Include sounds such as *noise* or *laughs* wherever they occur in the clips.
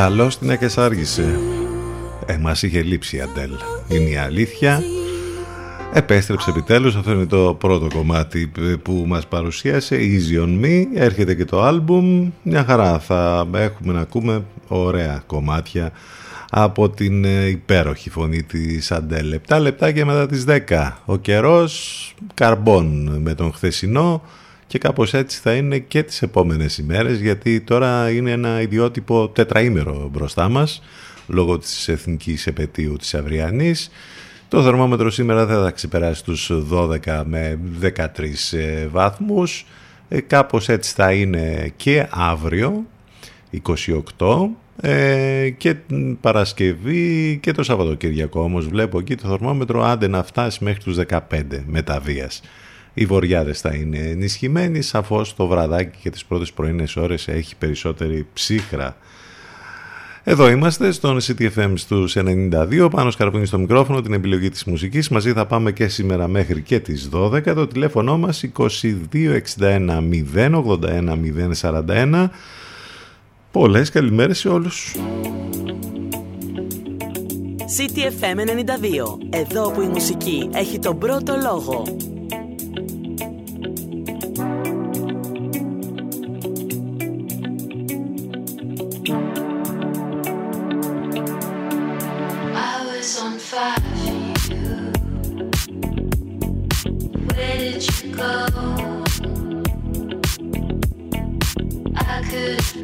Καλώς την έκεσάργησε. Ε, μας είχε λείψει η Αντέλ. Είναι η αλήθεια. Επέστρεψε επιτέλους, αυτό είναι το πρώτο κομμάτι που μας παρουσίασε, Easy On Me, έρχεται και το άλμπουμ, μια χαρά θα έχουμε να ακούμε ωραία κομμάτια από την ε, υπέροχη φωνή της Αντέλ. 7 λεπτάκια μετά τις 10, ο καιρός καρμπών με τον χθεσινό και κάπως έτσι θα είναι και τις επόμενες ημέρες γιατί τώρα είναι ένα ιδιότυπο τετραήμερο μπροστά μας λόγω της εθνικής επαιτίου της αυριανής το θερμόμετρο σήμερα δεν θα ξεπεράσει τους 12 με 13 ε, βαθμούς. Ε, κάπως έτσι θα είναι και αύριο, 28 ε, και Παρασκευή και το Σαββατοκύριακο όμως βλέπω εκεί το θερμόμετρο άντε να φτάσει μέχρι τους 15 μεταβίας. Οι βοριάδες θα είναι ενισχυμένοι, σαφώς το βραδάκι και τις πρώτες πρωινές ώρες έχει περισσότερη ψύχρα εδώ είμαστε στον CTFM στους 92, πάνω σκαρπούνι στο μικρόφωνο, την επιλογή της μουσικής. Μαζί θα πάμε και σήμερα μέχρι και τις 12. Το τηλέφωνο μας 2261 081 041. Πολλές καλημέρες σε όλους. CTFM 92. Εδώ που η μουσική έχει τον πρώτο λόγο.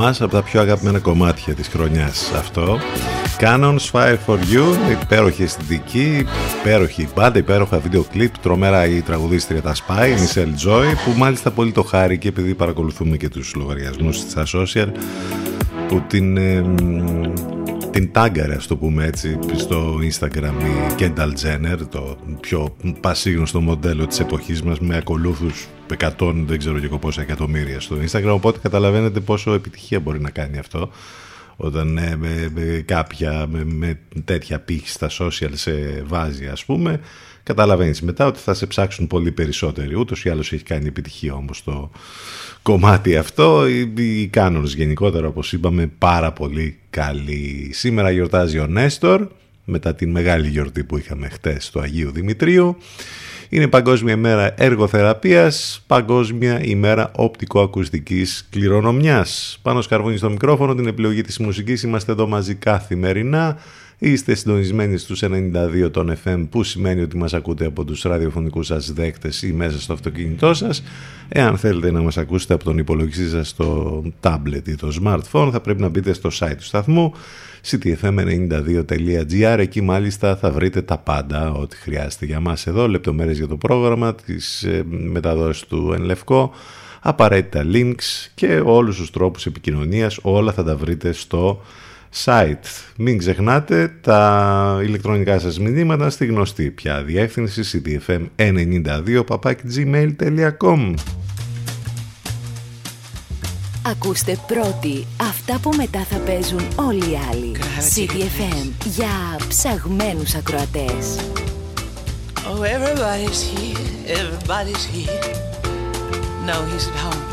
μας από τα πιο αγαπημένα κομμάτια της χρονιάς. Αυτό. Canons Fire for You, υπέροχη αισθητική, υπέροχη μπάντα, υπέροχα βίντεο κλιπ, τρομερά η τραγουδίστρια τα Spy, η Michelle Joy, που μάλιστα πολύ το χάρη και επειδή παρακολουθούμε και τους λογαριασμούς στα social, που την, ε, την τάγκαρε, ας το πούμε έτσι, στο Instagram η Kendall Jenner, το πιο πασίγνωστο μοντέλο της εποχής μας, με ακολούθους 100 δεν ξέρω και πόσα εκατομμύρια στο Instagram οπότε καταλαβαίνετε πόσο επιτυχία μπορεί να κάνει αυτό όταν ε, με, με, κάποια με, με τέτοια πύχη στα social σε βάζει ας πούμε. Καταλαβαίνεις μετά ότι θα σε ψάξουν πολύ περισσότεροι. Ούτως ή άλλως έχει κάνει επιτυχία όμως το κομμάτι αυτό. Οι, οι κάνονες γενικότερα όπως είπαμε πάρα πολύ καλή σήμερα γιορτάζει ο Νέστορ μετά την μεγάλη γιορτή που είχαμε χτες στο Αγίου Δημητρίου είναι Παγκόσμια ημέρα εργοθεραπείας, Παγκόσμια ημέρα οπτικοακουστικής κληρονομιάς. Πάνω σκαρβούνι στο μικρόφωνο, την επιλογή της μουσικής, είμαστε εδώ μαζί καθημερινά. Είστε συντονισμένοι στους 92 των FM που σημαίνει ότι μας ακούτε από τους ραδιοφωνικούς σας δέκτες ή μέσα στο αυτοκίνητό σας. Εάν θέλετε να μας ακούσετε από τον υπολογιστή σας στο tablet ή το smartphone θα πρέπει να μπείτε στο site του σταθμού ctfm92.gr εκεί μάλιστα θα βρείτε τα πάντα ό,τι χρειάζεται για μας εδώ. Λεπτομέρειες για το πρόγραμμα τις ε, μεταδόσεις του Ενλευκό απαραίτητα links και όλους τους τρόπους επικοινωνίας. Όλα θα τα βρείτε στο site. Μην ξεχνάτε τα ηλεκτρονικά σας μηνύματα στη γνωστή πια διεύθυνση ctfm92 Ακούστε πρώτοι αυτά που μετά θα παίζουν όλοι οι άλλοι. CTFM για ψαγμένους ακροατές. Oh, everybody's here, everybody's here. No, he's at home.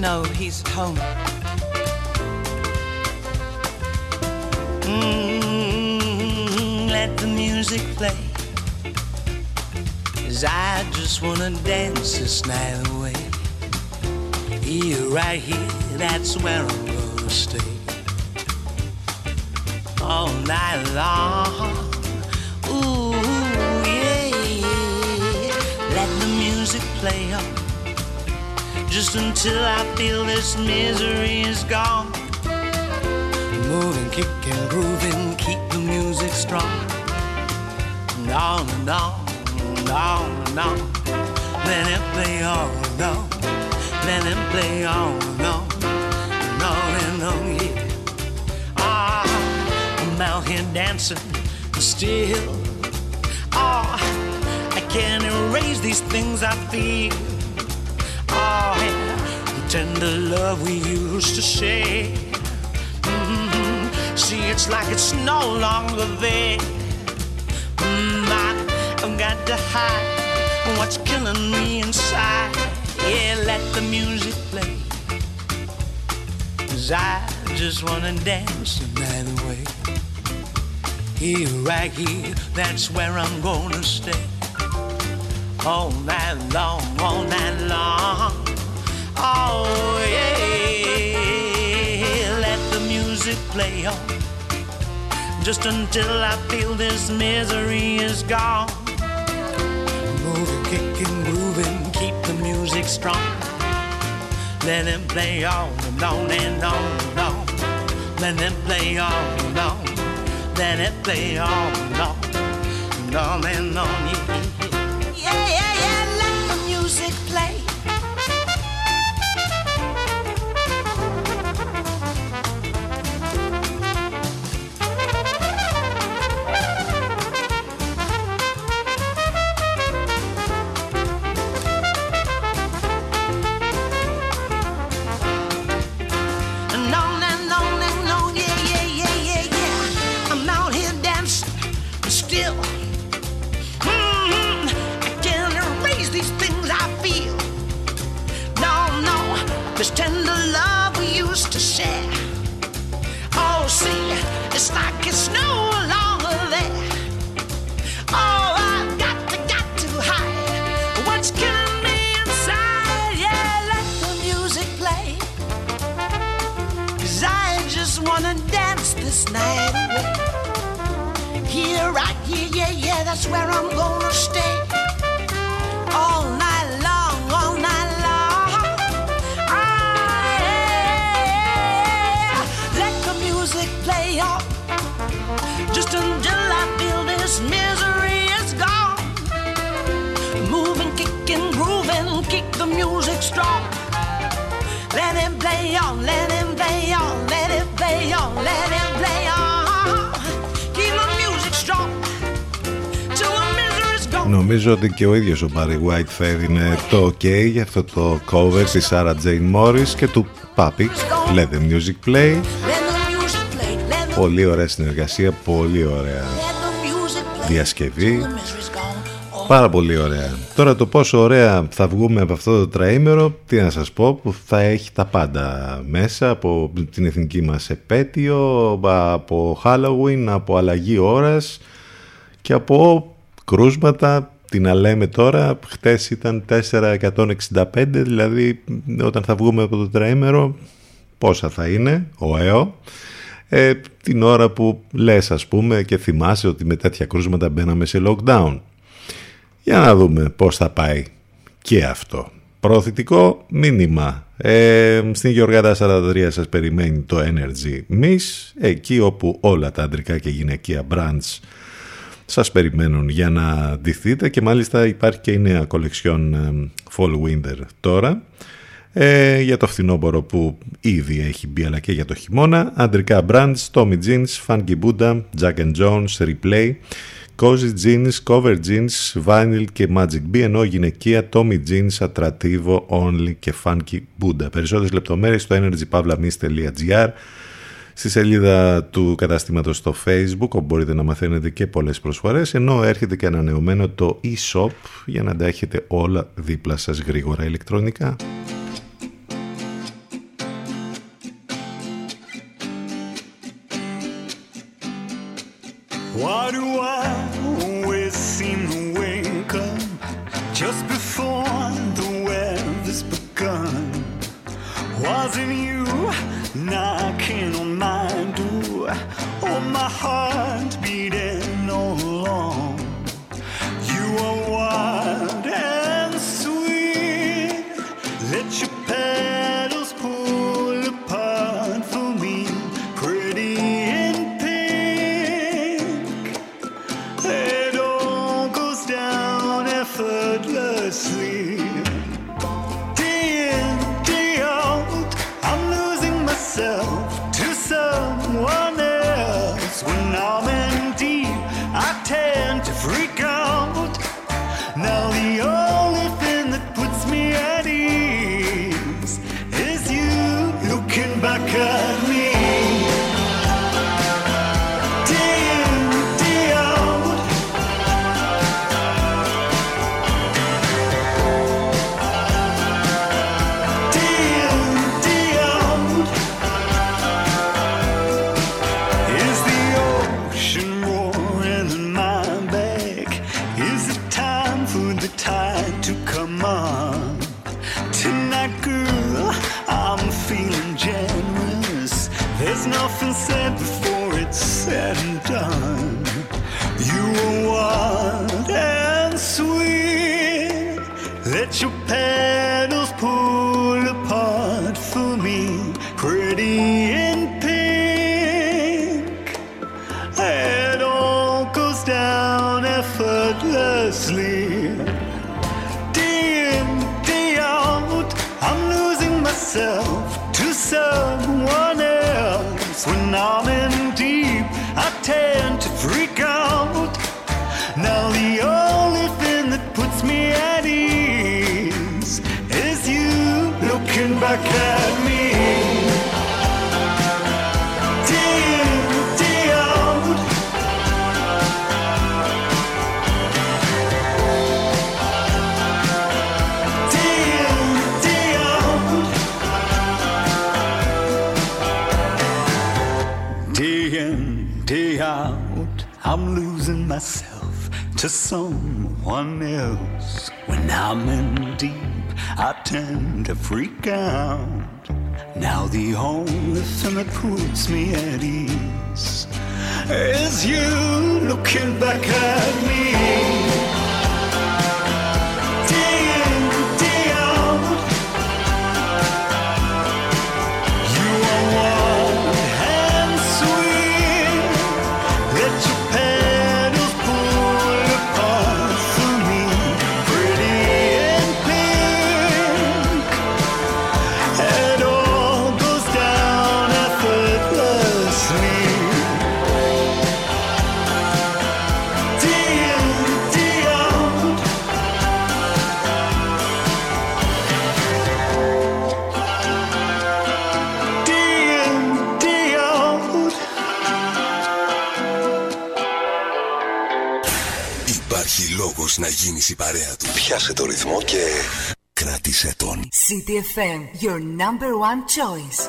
No, he's at home. Mm, let the music play. Cause I just wanna dance this night away. Here, right here, that's where I'm gonna stay. All night long. Ooh, yeah, Let the music play on. Just until I feel this misery is gone. Moving, kicking, grooving, keep the music strong. And on and on, and on and on. Let it play on and on. Let him play on and on and on and on, yeah. Ah, I'm out here dancing still. Ah, I can't erase these things I feel. Ah, yeah, the tender love we used to share. See, it's like it's no longer there. Mm, I've got to hide what's killing me inside. Yeah, let the music play. Cause I just wanna dance the night away. Here, right here, that's where I'm gonna stay. All night long, all night long. Oh, yeah. Play on. Just until I feel this misery is gone. Moving, kicking, grooving keep the music strong. Let him play on and on and on and on. Let him play on and on. Let it play on and on and on and on. Yeah, Yeah, yeah, yeah, that's where I'm gonna stay. All night long, all night long. Ah, yeah. Let the music play on. Just until I feel this misery is gone. Moving, kicking, grooving, kick the music strong. Let it play on, let Νομίζω ότι και ο ίδιος ο Barry White θα έδινε το ok για αυτό το cover της Sarah Jane Morris και του Papi Let the Music Play Πολύ ωραία συνεργασία, πολύ ωραία διασκευή Πάρα πολύ ωραία. Τώρα το πόσο ωραία θα βγούμε από αυτό το τραήμερο, τι να σας πω, που θα έχει τα πάντα μέσα, από την εθνική μας επέτειο, από Halloween, από αλλαγή ώρας και από κρούσματα, τι να λέμε τώρα, χτες ήταν 465, δηλαδή όταν θα βγούμε από το τραήμερο, πόσα θα είναι, ο ΕΟ. Ε, την ώρα που λες ας πούμε και θυμάσαι ότι με τέτοια κρούσματα μπαίναμε σε lockdown. Για να δούμε πώς θα πάει και αυτό. Προωθητικό μήνυμα. Ε, στην Γεωργάτα 43 σας περιμένει το Energy Miss, εκεί όπου όλα τα αντρικά και γυναικεία brands σας περιμένουν για να ντυθείτε και μάλιστα υπάρχει και η νέα κολεξιόν ε, Fall Winter τώρα ε, για το φθινόπωρο που ήδη έχει μπει αλλά και για το χειμώνα αντρικά brands, Tommy Jeans, Funky Buddha, Jack and Jones, Replay Cozy Jeans, Cover Jeans, Vinyl και Magic B, ενώ γυναικεία Tommy Jeans, Attrativo, Only και Funky Buddha. Περισσότερες λεπτομέρειες στο energypavlamis.gr στη σελίδα του καταστήματος στο facebook όπου μπορείτε να μαθαίνετε και πολλές προσφορές ενώ έρχεται και ανανεωμένο το e-shop για να τα έχετε όλα δίπλα σας γρήγορα ηλεκτρονικά. sleep. Now the only thing that puts me at ease is you looking back at me. Η παρέα του. Πιάσε το ρυθμό και κράτησε τον. CTFM, your number one choice.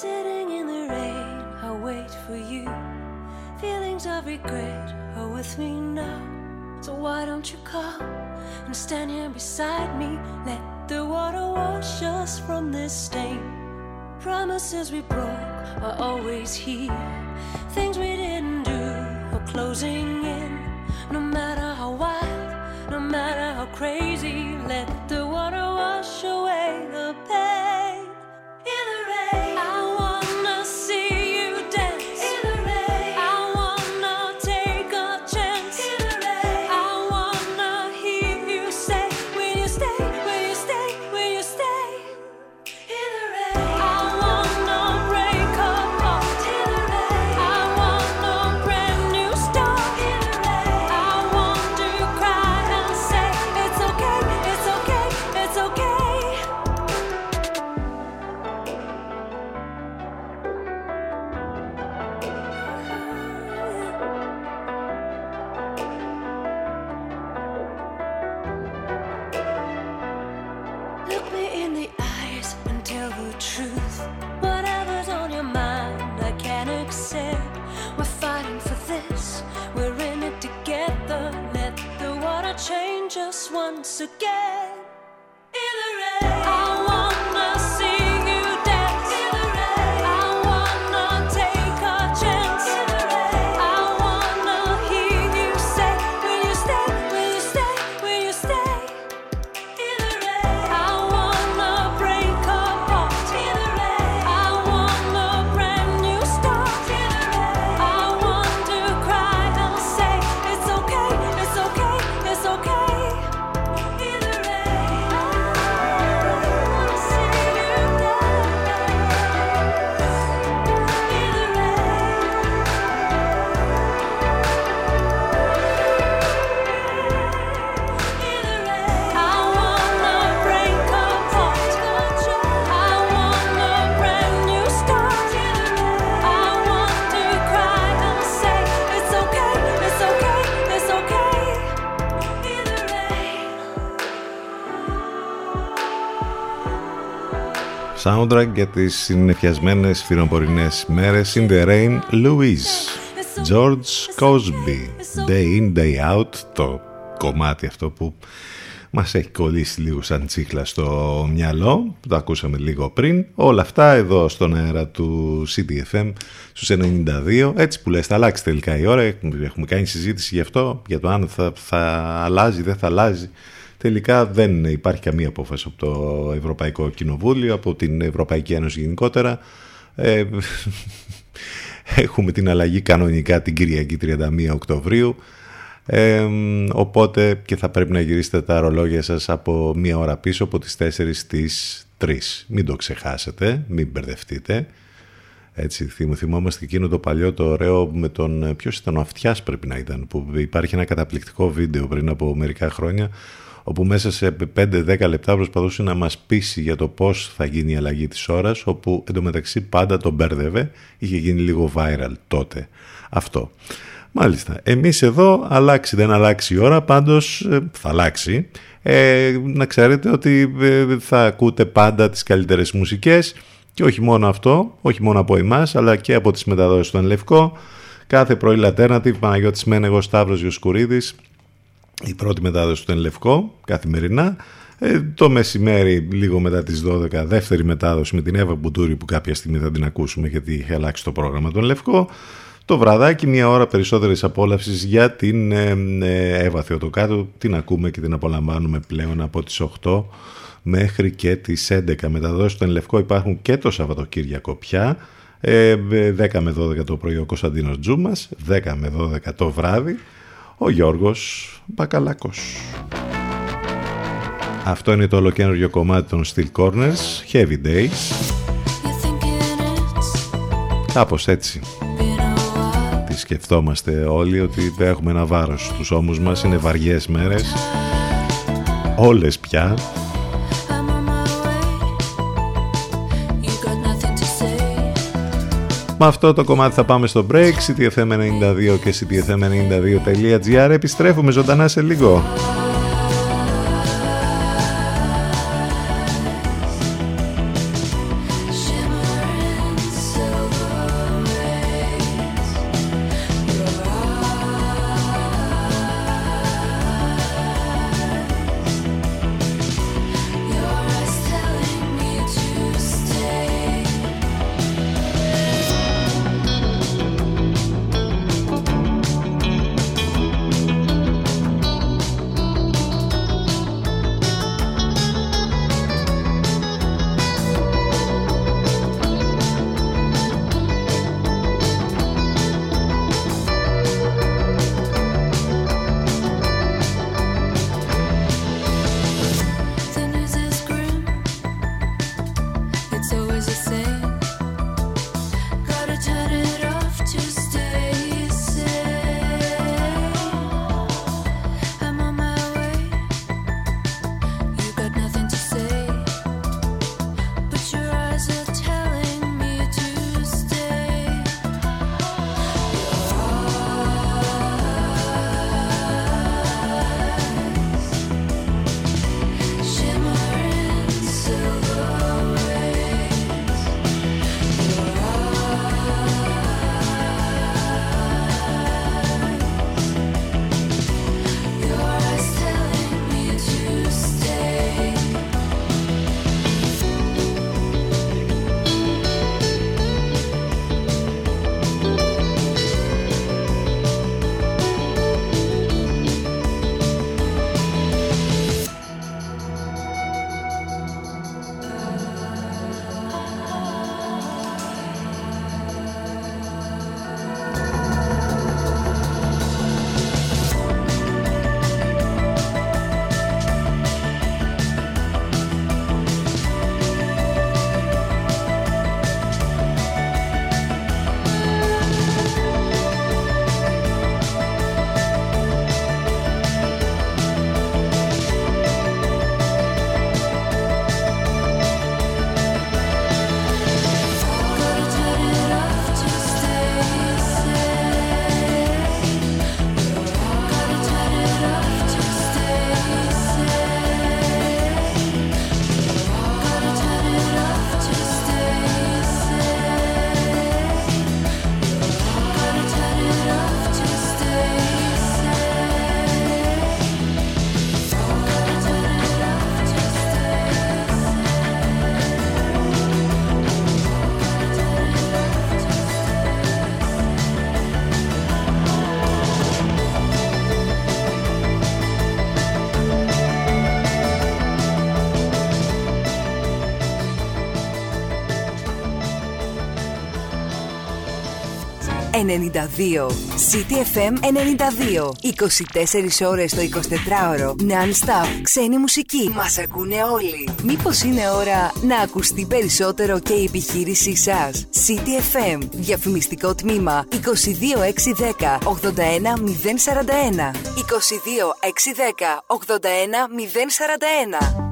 Sitting in the rain, I wait for you. Feelings of regret are with me now. So why don't you come and stand here beside me? Let the water wash us from this stain. Promises we broke are always here. Things we didn't do are closing in. No matter how wild, no matter how crazy, Soundtrack για τις συννεφιασμένες φυροπορεινές μέρες. In the Rain, Louise George Cosby. Day in, day out Το κομμάτι αυτό που μας έχει κολλήσει λίγο σαν τσίχλα στο μυαλό Το ακούσαμε λίγο πριν. Όλα αυτά εδώ στον αέρα του CDFM στους 92 Έτσι που λες θα αλλάξει τελικά η ώρα. Έχουμε κάνει συζήτηση γι' αυτό Για το αν θα, θα αλλάζει, δεν θα αλλάζει Τελικά δεν υπάρχει καμία απόφαση από το Ευρωπαϊκό Κοινοβούλιο, από την Ευρωπαϊκή Ένωση γενικότερα. Ε, *laughs* έχουμε την αλλαγή κανονικά την Κυριακή 31 Οκτωβρίου. Ε, οπότε και θα πρέπει να γυρίσετε τα ρολόγια σας από μία ώρα πίσω από τις 4 στις 3. Μην το ξεχάσετε, μην μπερδευτείτε. Έτσι, θυμ- θυμόμαστε εκείνο το παλιό το ωραίο με τον. Ποιος ήταν ο Αυτιάς, πρέπει να ήταν. Που υπάρχει ένα καταπληκτικό βίντεο πριν από μερικά χρόνια, όπου μέσα σε 5-10 λεπτά προσπαθούσε να μας πείσει για το πώς θα γίνει η αλλαγή της ώρας, όπου εντωμεταξύ πάντα τον μπέρδευε, είχε γίνει λίγο viral τότε αυτό. Μάλιστα, εμείς εδώ αλλάξει δεν αλλάξει η ώρα, πάντως ε, θα αλλάξει. Ε, να ξέρετε ότι ε, θα ακούτε πάντα τις καλύτερες μουσικές και όχι μόνο αυτό, όχι μόνο από εμάς, αλλά και από τις μεταδόσεις του Ενλευκό. Κάθε πρωί Alternative, Παναγιώτης Μένεγος, Σταύρος Γιοσκουρίδης, η πρώτη μετάδοση του Ενλευκό, καθημερινά. Ε, το μεσημέρι, λίγο μετά τις 12, δεύτερη μετάδοση με την Εύα Μπουτούρη που κάποια στιγμή θα την ακούσουμε γιατί είχε αλλάξει το πρόγραμμα του Ενλευκό. Το βραδάκι, μία ώρα περισσότερης απόλαυσης για την ε, ε, Εύα Θεοτοκάτου. Την ακούμε και την απολαμβάνουμε πλέον από τις 8 μέχρι και τις 11. Μεταδόσεις του Ενλευκό υπάρχουν και το Σαββατοκύριακο πια. Ε, 10 με 12 το πρωί ο Κωνσταντίνος Τζούμας, 10 με 12 το βράδυ ο Γιώργος Μπακαλάκος. Αυτό είναι το ολοκένουργιο κομμάτι των Steel Corners, Heavy Days. Κάπως έτσι. Τι σκεφτόμαστε όλοι ότι έχουμε ένα βάρος στους ώμους μας, είναι βαριές μέρες. όλες πια Με αυτό το κομμάτι θα πάμε στο break, ctfm92 και ctfm92.gr. Επιστρέφουμε ζωντανά σε λίγο. ...92... City FM 92... ...24 ώρες το 24ωρο... ...non-stop... ...ξένη μουσική... ...μας ακούνε όλοι... ...μήπως είναι ώρα... ...να ακουστεί περισσότερο και η επιχείρησή σας... City FM... ...διαφημιστικό τμήμα... ...22610... ...81041... ...22610... ...81041...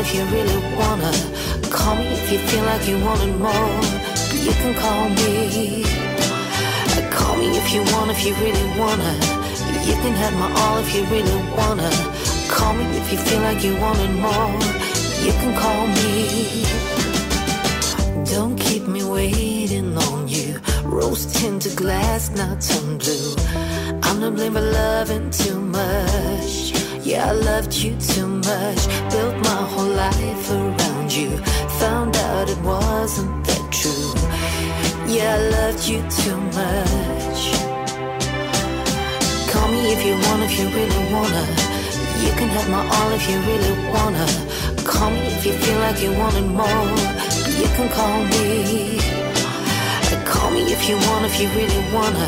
if you really wanna. Call me if you feel like you wanted more. You can call me. Call me if you want, if you really wanna. You can have my all if you really wanna. Call me if you feel like you wanted more. You can call me. Don't keep me waiting on you. Rose tinted glass, not turn blue. I'm to blame for loving too much. Yeah, I loved you too much. Built whole life around you. Found out it wasn't that true. Yeah, I loved you too much. Call me if you want, if you really wanna. You can have my all if you really wanna. Call me if you feel like you wanted more. You can call me. Call me if you want, if you really wanna.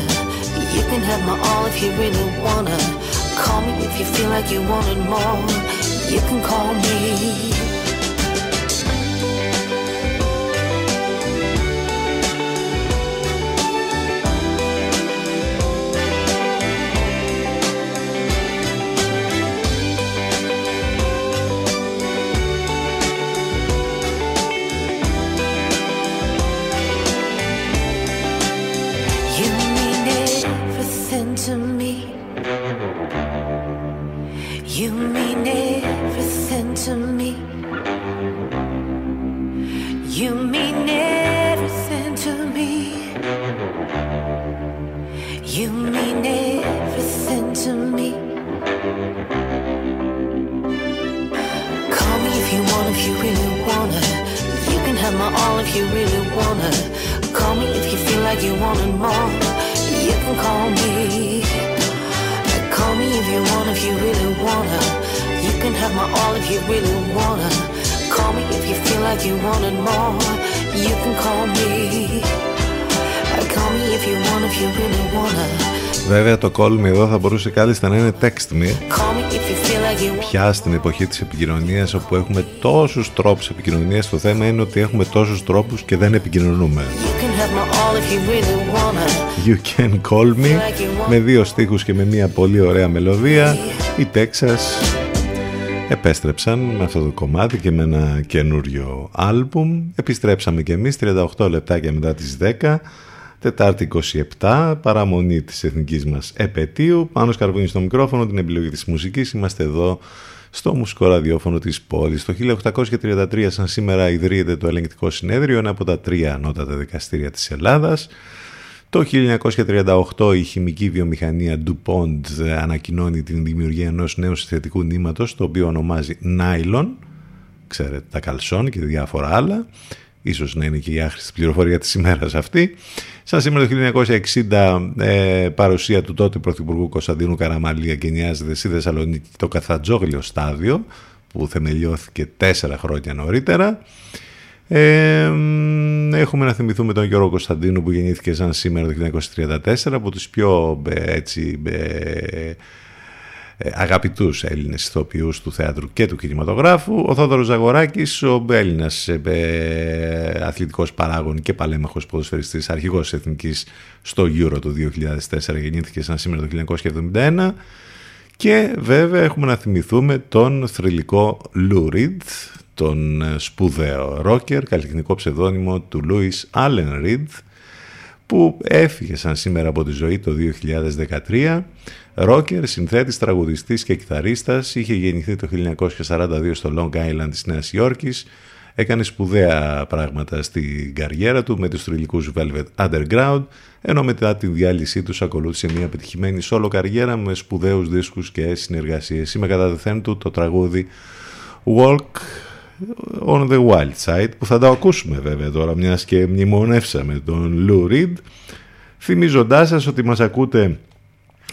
You can have my all if you really wanna. Call me if you feel like you wanted more. You can call me. Το call me εδώ θα μπορούσε κάλλιστα να είναι text me. Call me if you feel like you want. πια στην εποχή της επικοινωνίας όπου έχουμε τόσους τρόπους επικοινωνίας το θέμα είναι ότι έχουμε τόσους τρόπους και δεν επικοινωνούμε. You can have my all if you really wanna. You can call me με δύο στίχους και με μια πολύ ωραία μελωδία. Οι Texas επέστρεψαν με αυτό το κομμάτι και με ένα καινούριο άλμπουμ. Επιστρέψαμε και εμείς 38 λεπτάκια μετά τις 10 Τετάρτη 27, παραμονή της εθνικής μας επαιτίου. Πάνω σκαρβούνι στο μικρόφωνο, την επιλογή της μουσικής. Είμαστε εδώ στο μουσικό ραδιόφωνο της πόλης. Το 1833, σαν σήμερα, ιδρύεται το ελεγκτικό συνέδριο, ένα από τα τρία ανώτατα δικαστήρια της Ελλάδας. Το 1938 η χημική βιομηχανία DuPont ανακοινώνει την δημιουργία ενός νέου συνθετικού νήματος, το οποίο ονομάζει Nylon, ξέρετε τα καλσόν και διάφορα άλλα ίσως να είναι και η άχρηστη πληροφορία της ημέρας αυτή. Σαν σήμερα το 1960 ε, παρουσία του τότε Πρωθυπουργού Κωνσταντίνου Καραμαλή εγκαινιάζεται στη Θεσσαλονίκη το Καθατζόγλιο στάδιο που θεμελιώθηκε τέσσερα χρόνια νωρίτερα. Ε, έχουμε να θυμηθούμε τον Γιώργο Κωνσταντίνου που γεννήθηκε σαν σήμερα το 1934 από τους πιο ε, έτσι, ε, αγαπητούς Έλληνες ηθοποιούς του θέατρου και του κινηματογράφου. Ο Θόδωρος Ζαγοράκης, ο Έλληνας ε, αθλητικός παράγων και παλέμαχος ποδοσφαιριστής, αρχηγός εθνικής στο Euro το 2004, γεννήθηκε σαν σήμερα το 1971. Και βέβαια έχουμε να θυμηθούμε τον θρηλυκό Lou Reed, τον σπουδαίο ρόκερ, καλλιτεχνικό ψευδόνυμο του Louis Allen Reed, που έφυγε σαν σήμερα από τη ζωή το 2013. Ρόκερ, συνθέτης, τραγουδιστής και κιθαρίστας, είχε γεννηθεί το 1942 στο Long Island της Νέας Υόρκης, έκανε σπουδαία πράγματα στην καριέρα του με τους θρηλυκούς Velvet Underground, ενώ μετά τη διάλυσή τους ακολούθησε μια επιτυχημένη solo καριέρα με σπουδαίους δίσκους και συνεργασίες. Είμαι κατά δεθέν του το τραγούδι Walk on the Wild Side που θα το ακούσουμε βέβαια τώρα μιας και μνημονεύσαμε τον Lou Reed θυμίζοντάς σας ότι μας ακούτε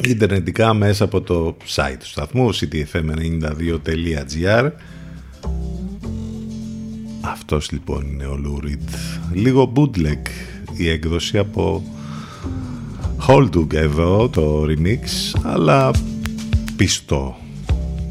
ιντερνετικά μέσα από το site του σταθμού ctfm92.gr αυτός λοιπόν είναι ο Lou Reed. Λίγο bootleg η έκδοση από Hold Together το remix αλλά πιστό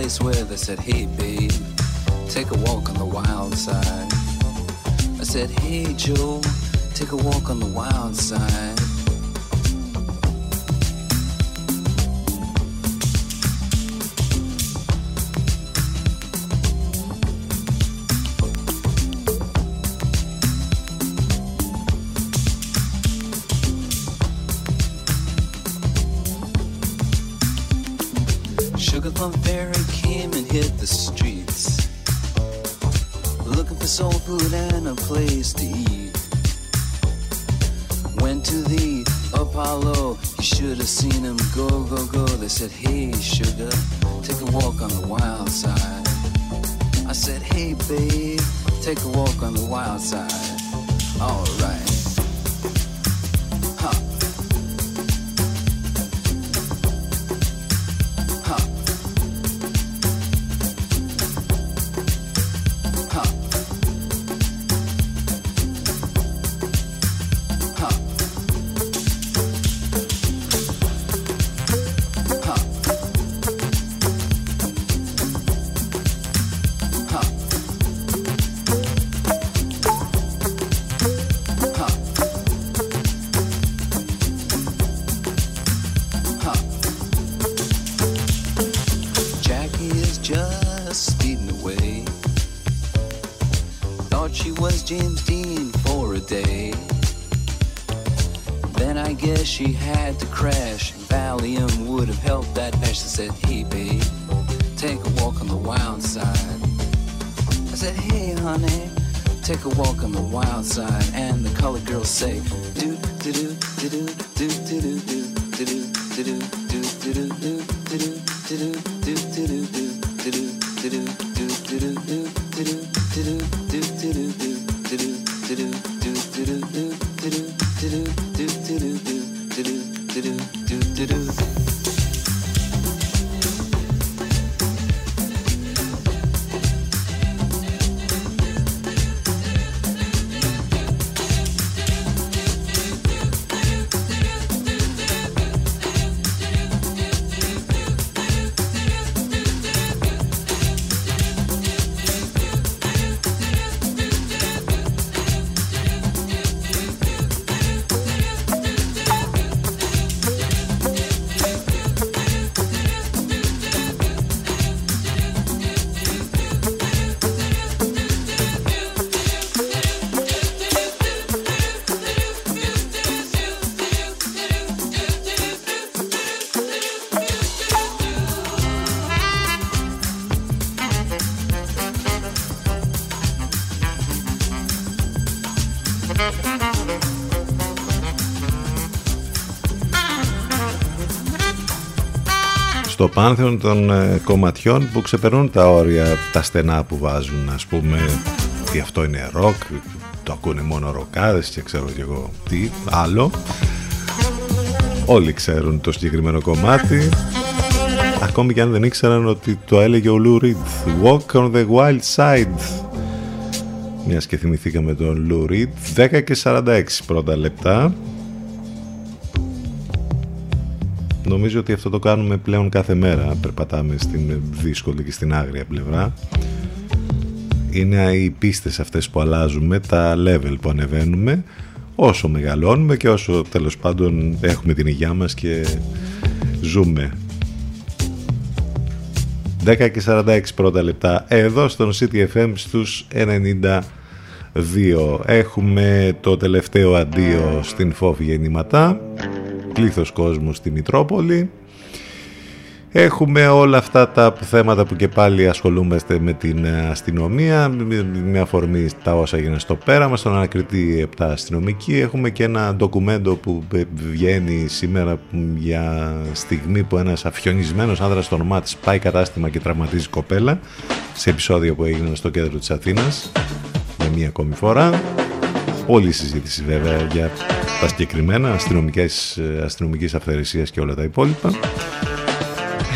place where they said, hey babe, take a walk on the wild side. I said, hey Joe, take a walk on the wild side. Wild side. I said, Hey, babe, take a walk on the wild side. Alright. Στο πάνθεον των ε, κομματιών που ξεπερνούν τα όρια, τα στενά που βάζουν ας πούμε ότι αυτό είναι ροκ, το ακούνε μόνο ροκάδες και ξέρω και εγώ τι άλλο. Όλοι ξέρουν το συγκεκριμένο κομμάτι ακόμη και αν δεν ήξεραν ότι το έλεγε ο Lou Reed Walk on the Wild Side. Μιας και θυμηθήκαμε τον Lou Reed 10 και 46 πρώτα λεπτά Νομίζω ότι αυτό το κάνουμε πλέον κάθε μέρα. Περπατάμε στην δύσκολη και στην άγρια πλευρά. Είναι οι πίστες αυτές που αλλάζουμε, τα level που ανεβαίνουμε, όσο μεγαλώνουμε και όσο τέλος πάντων έχουμε την υγειά μας και ζούμε. 10 και 46 πρώτα λεπτά εδώ στον CTFM στους 92. Έχουμε το τελευταίο αντίο στην φόβη γεννηματά πλήθος κόσμου στη Μητρόπολη Έχουμε όλα αυτά τα θέματα που και πάλι ασχολούμαστε με την αστυνομία, με αφορμή τα όσα έγιναν στο πέραμα, στον ανακριτή 7 αστυνομική. Έχουμε και ένα ντοκουμέντο που βγαίνει σήμερα για στιγμή που ένας αφιονισμένος άνδρας στο όνομά της πάει κατάστημα και τραυματίζει κοπέλα, σε επεισόδιο που έγινε στο κέντρο της Αθήνας, για μία ακόμη φορά. Όλη η συζήτηση βέβαια για τα συγκεκριμένα αστυνομικές, αστυνομικής αυθαιρεσίας και όλα τα υπόλοιπα.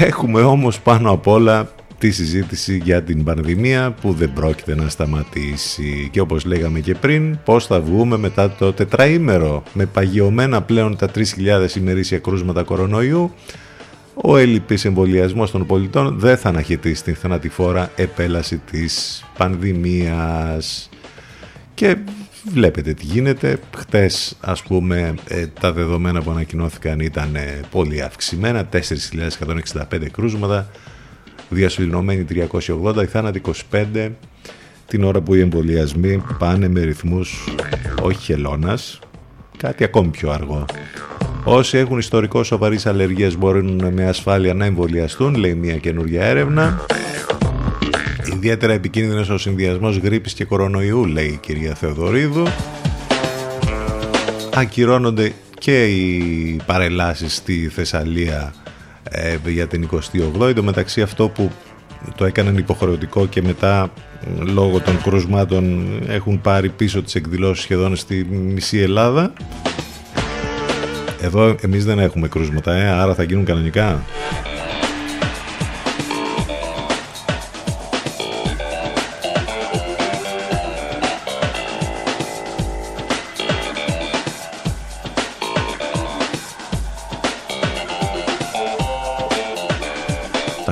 Έχουμε όμως πάνω απ' όλα τη συζήτηση για την πανδημία που δεν πρόκειται να σταματήσει. Και όπως λέγαμε και πριν πώς θα βγούμε μετά το τετραήμερο. Με παγιωμένα πλέον τα 3.000 ημερήσια κρούσματα κορονοϊού ο έλλειπης εμβολιασμός των πολιτών δεν θα αναχαιτήσει την θανατηφόρα επέλαση της πανδημίας. Και βλέπετε τι γίνεται. Χτες ας πούμε ε, τα δεδομένα που ανακοινώθηκαν ήταν ε, πολύ αυξημένα, 4.165 κρούσματα, διασωληνωμένοι 380, οι θάνατοι 25, την ώρα που οι εμβολιασμοί πάνε με ρυθμούς όχι χελώνας, κάτι ακόμη πιο αργό. Όσοι έχουν ιστορικό σοβαρής αλλεργίας μπορούν με ασφάλεια να εμβολιαστούν, λέει μια καινούργια έρευνα. Ιδιαίτερα επικίνδυνος ο συνδυασμός γρήπης και κορονοϊού, λέει η κυρία Θεοδωρίδου. Ακυρώνονται και οι παρελάσεις στη Θεσσαλία ε, για την 28η. Το μεταξύ αυτό που το έκαναν υποχρεωτικό και μετά λόγω των κρουσμάτων έχουν πάρει πίσω τις εκδηλώσεις σχεδόν στη μισή Ελλάδα. Εδώ εμείς δεν έχουμε κρούσματα, ε, άρα θα γίνουν κανονικά.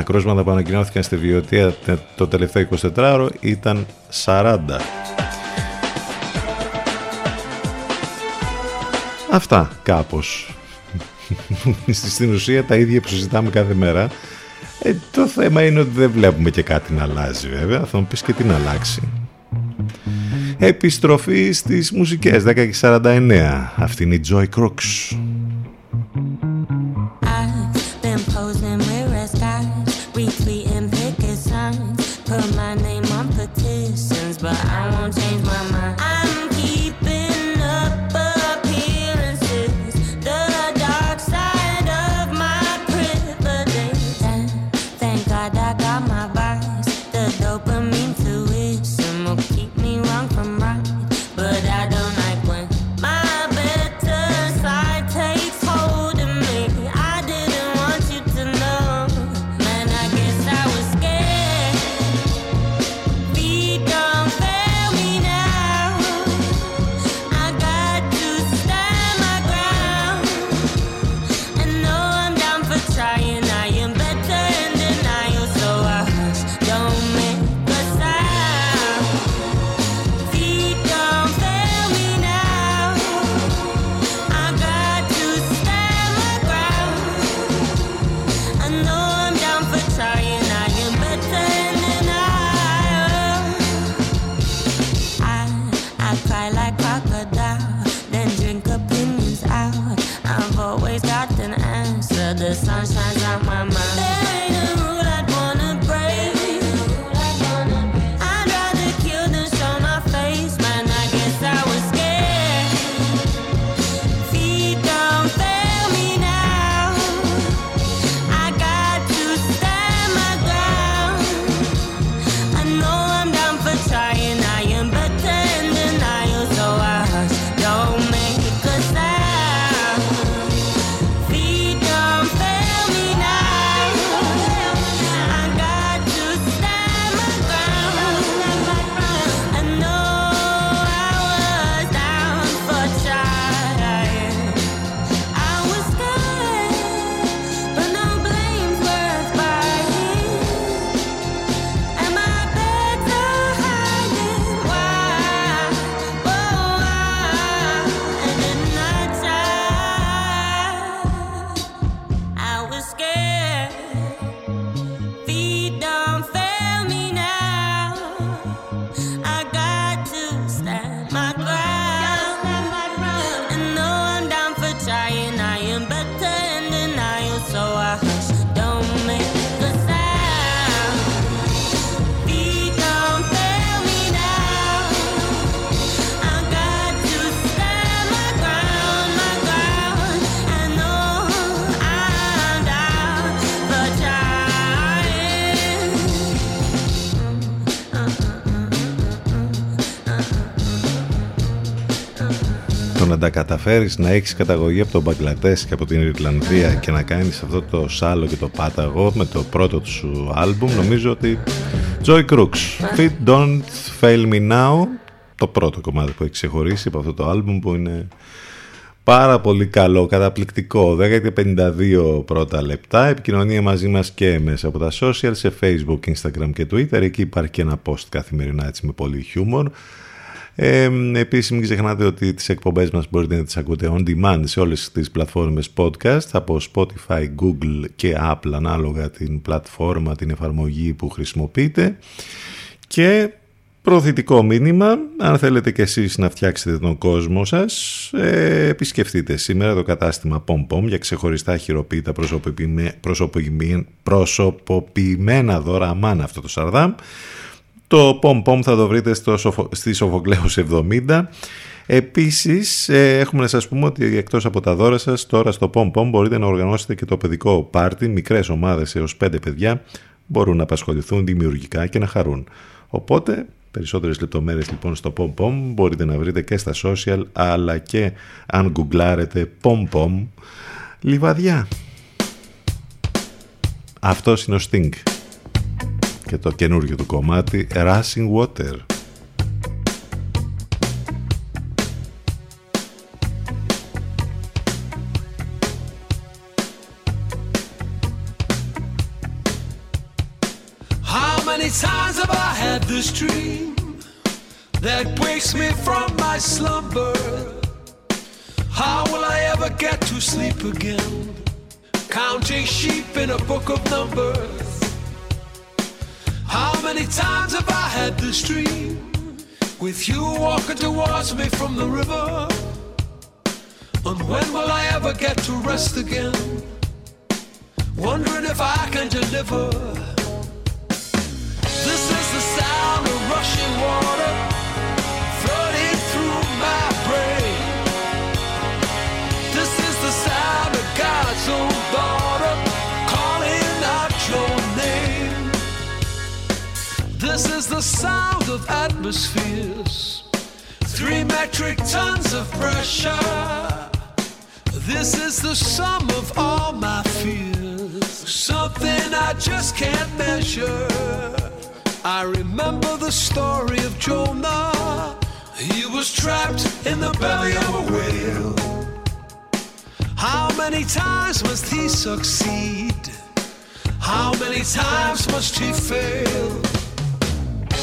Τα κρούσματα που ανακοινώθηκαν στη Βιωτία το τελευταίο 24ωρο ήταν 40. Αυτά κάπως. Στην ουσία τα ίδια που συζητάμε κάθε μέρα. Ε, το θέμα είναι ότι δεν βλέπουμε και κάτι να αλλάζει βέβαια. Θα μου πεις και τι να αλλάξει. Επιστροφή στις μουσικές 10 και 49. Αυτή είναι η Joy Crooks. Τα καταφέρεις να έχεις καταγωγή από τον Μπαγκλατές και από την Ιρλανδία και να κάνεις αυτό το σάλο και το πάταγο με το πρώτο τους άλμπουμ νομίζω ότι Joy Crooks Fit Don't Fail Me Now το πρώτο κομμάτι που έχει ξεχωρίσει από αυτό το άλμπουμ που είναι πάρα πολύ καλό, καταπληκτικό. 10-52 πρώτα λεπτά επικοινωνία μαζί μας και μέσα από τα social σε facebook, instagram και twitter. Εκεί υπάρχει και ένα post καθημερινά έτσι με πολύ χιούμορ ε, επίσης μην ξεχνάτε ότι τις εκπομπές μας μπορείτε να τις ακούτε on demand σε όλες τις πλατφόρμες podcast από Spotify, Google και Apple ανάλογα την πλατφόρμα, την εφαρμογή που χρησιμοποιείτε. Και προωθητικό μήνυμα, αν θέλετε και εσείς να φτιάξετε τον κόσμο σας, ε, επισκεφτείτε σήμερα το κατάστημα PomPom για ξεχωριστά χειροποίητα προσωποποιημένα δώρα, αμάν αυτό το Σαρδάμ, το Pom Pom θα το βρείτε στο, στη Σοφοκλέους 70. Επίσης ε, έχουμε να σας πούμε ότι εκτός από τα δώρα σας τώρα στο Pom Pom μπορείτε να οργανώσετε και το παιδικό πάρτι. Μικρές ομάδες έως 5 παιδιά μπορούν να απασχοληθούν δημιουργικά και να χαρούν. Οπότε περισσότερες λεπτομέρειες λοιπόν στο Pom Pom μπορείτε να βρείτε και στα social αλλά και αν γκουγκλάρετε Pom Pom Λιβαδιά. Αυτός είναι ο Sting και το καινούργιο του κομμάτι Rushing Water. How many times have I had this dream that wakes me from my slumber? How will I ever get to sleep again? Counting sheep in a book of numbers. How many times have I had this dream with you walking towards me from the river? And when will I ever get to rest again? Wondering if I can deliver. This is the sound of rushing water through my brain. This is the sound of God's own daughter This is the sound of atmospheres, three metric tons of pressure. This is the sum of all my fears, something I just can't measure. I remember the story of Jonah. He was trapped in the belly of a whale. How many times must he succeed? How many times must he fail?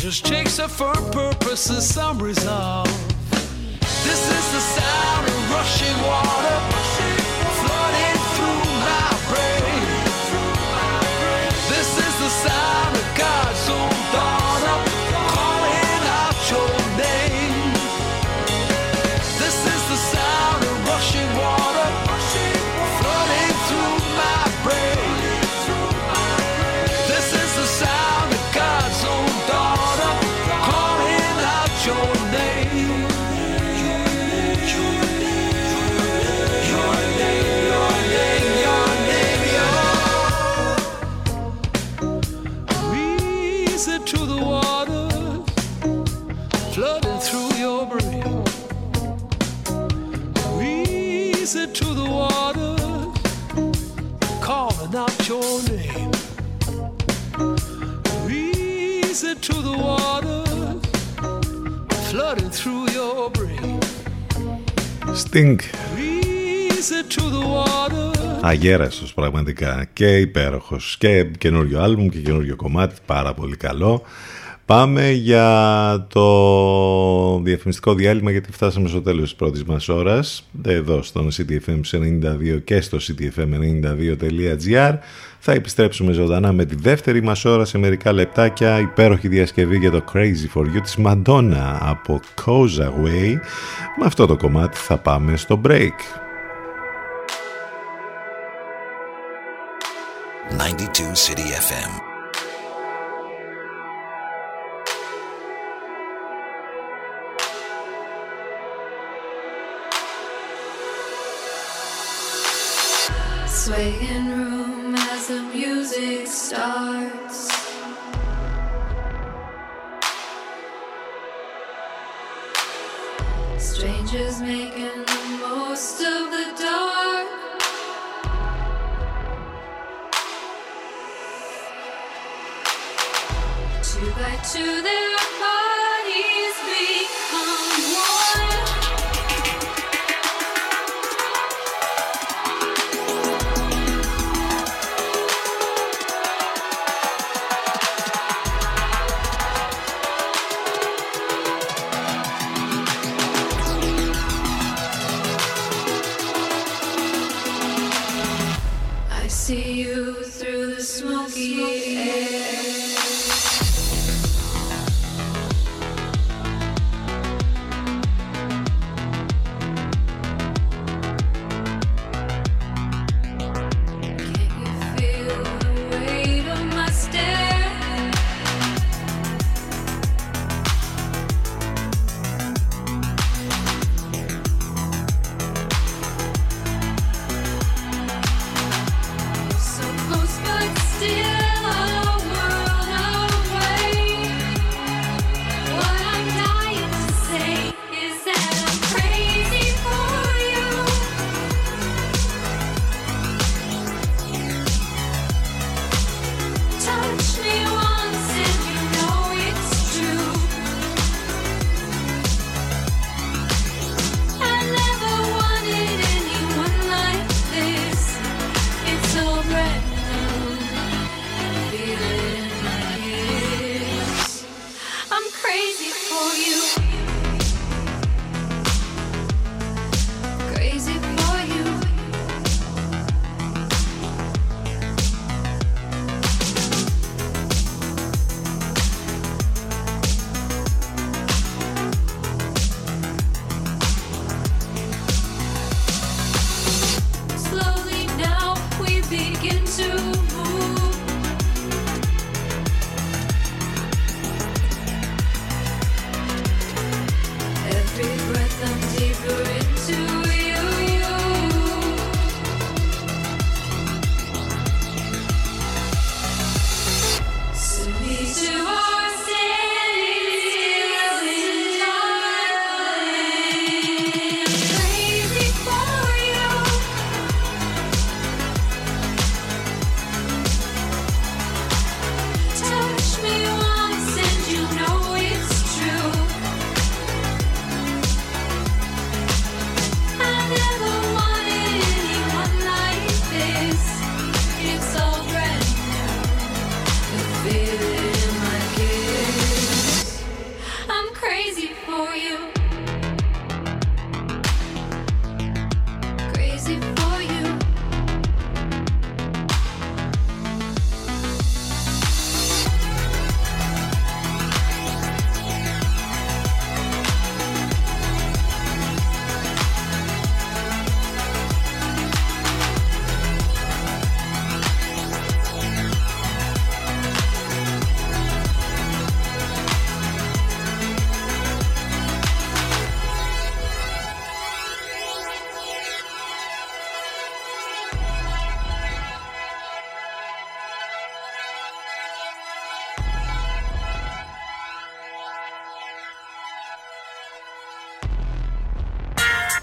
Just takes a firm purpose and some resolve. This is the sound of rushing water the water flooding through your brain. To the water calling out your name. To the water flooding through your brain. Αγέραστος πραγματικά. Και υπέροχος. Και καινούριο άλμπουμ και καινούριο κομμάτι. Πάρα πολύ καλό. Πάμε για το διαφημιστικό διάλειμμα γιατί φτάσαμε στο τέλος της πρώτης μας ώρας. Εδώ στον CTFM 92 και στο ctfm92.gr θα επιστρέψουμε ζωντανά με τη δεύτερη μας ώρα σε μερικά λεπτάκια. Υπέροχη διασκευή για το Crazy For You της Madonna από Cause Away με αυτό το κομμάτι θα πάμε στο break 92 City FM. Swaying room as the music starts. Strangers making the most of the goodbye to the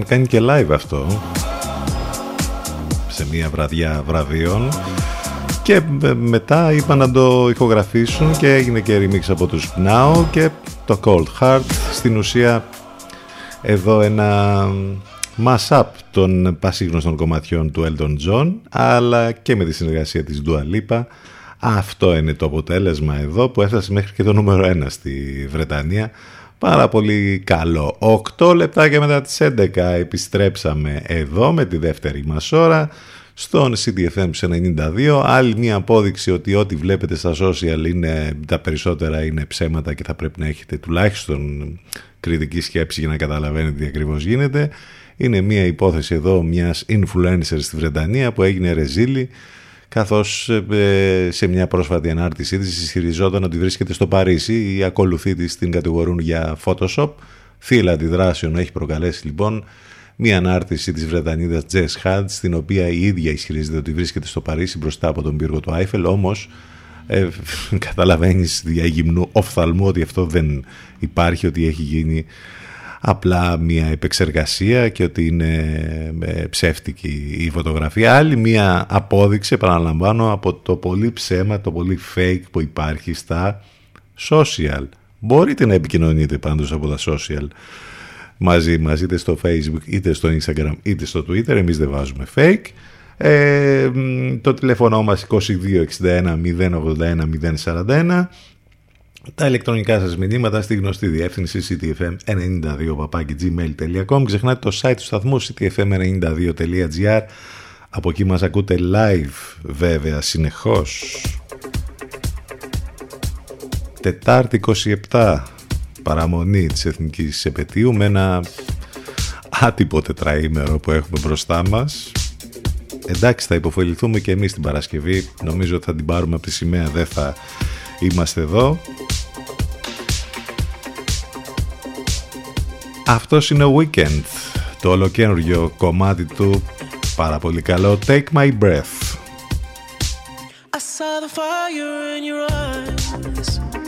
Είχαν κάνει και live αυτό. Σε μια βραδιά βραβείων. Και ε, μετά είπαν να το ηχογραφήσουν και έγινε και remix από τους Now και το Cold Heart. Στην ουσία εδώ ένα mash-up των πασίγνωστων κομματιών του Elton John αλλά και με τη συνεργασία της Dua Lipa. Αυτό είναι το αποτέλεσμα εδώ που έφτασε μέχρι και το νούμερο 1 στη Βρετανία Πάρα πολύ καλό. 8 λεπτάκια μετά τις 11 επιστρέψαμε εδώ με τη δεύτερη μας ώρα στον CDFM 92. Άλλη μια απόδειξη ότι ό,τι βλέπετε στα social είναι, τα περισσότερα είναι ψέματα και θα πρέπει να έχετε τουλάχιστον κριτική σκέψη για να καταλαβαίνετε τι ακριβώς γίνεται. Είναι μια υπόθεση εδώ μιας influencer στη Βρετανία που έγινε ρεζίλη καθώς ε, σε μια πρόσφατη ανάρτησή της ισχυριζόταν ότι βρίσκεται στο Παρίσι. Οι ακολουθοί της την κατηγορούν για Photoshop. Φύλλα αντιδράσεων έχει προκαλέσει λοιπόν μια ανάρτηση της Βρετανίδας Jess Hunt στην οποία η ίδια ισχυρίζεται ότι βρίσκεται στο Παρίσι μπροστά από τον πύργο του Άιφελ όμως ε, *laughs* καταλαβαίνεις δια γυμνού οφθαλμού ότι αυτό δεν υπάρχει ότι έχει γίνει απλά μια επεξεργασία και ότι είναι ε, ψεύτικη η φωτογραφία. Άλλη μια απόδειξη, επαναλαμβάνω, από το πολύ ψέμα, το πολύ fake που υπάρχει στα social. Μπορείτε να επικοινωνείτε πάντως από τα social μαζί μας, είτε στο facebook, είτε στο instagram, είτε στο twitter. Εμείς δεν βάζουμε fake. Ε, το τηλέφωνο μας 2261 081 041 τα ηλεκτρονικά σας μηνύματα στη γνωστή διεύθυνση ctfm92.gmail.com Ξεχνάτε το site του σταθμού ctfm92.gr Από εκεί μας ακούτε live βέβαια συνεχώς. Τετάρτη 27 παραμονή της Εθνικής Επαιτίου με ένα άτυπο τετραήμερο που έχουμε μπροστά μας. Εντάξει θα υποφεληθούμε και εμείς την Παρασκευή. Νομίζω ότι θα την πάρουμε από τη σημαία δεν θα είμαστε εδώ Αυτός είναι ο Weekend, το ολοκένουργιο κομμάτι του, πάρα πολύ καλό, Take My Breath. I saw the fire in your eyes.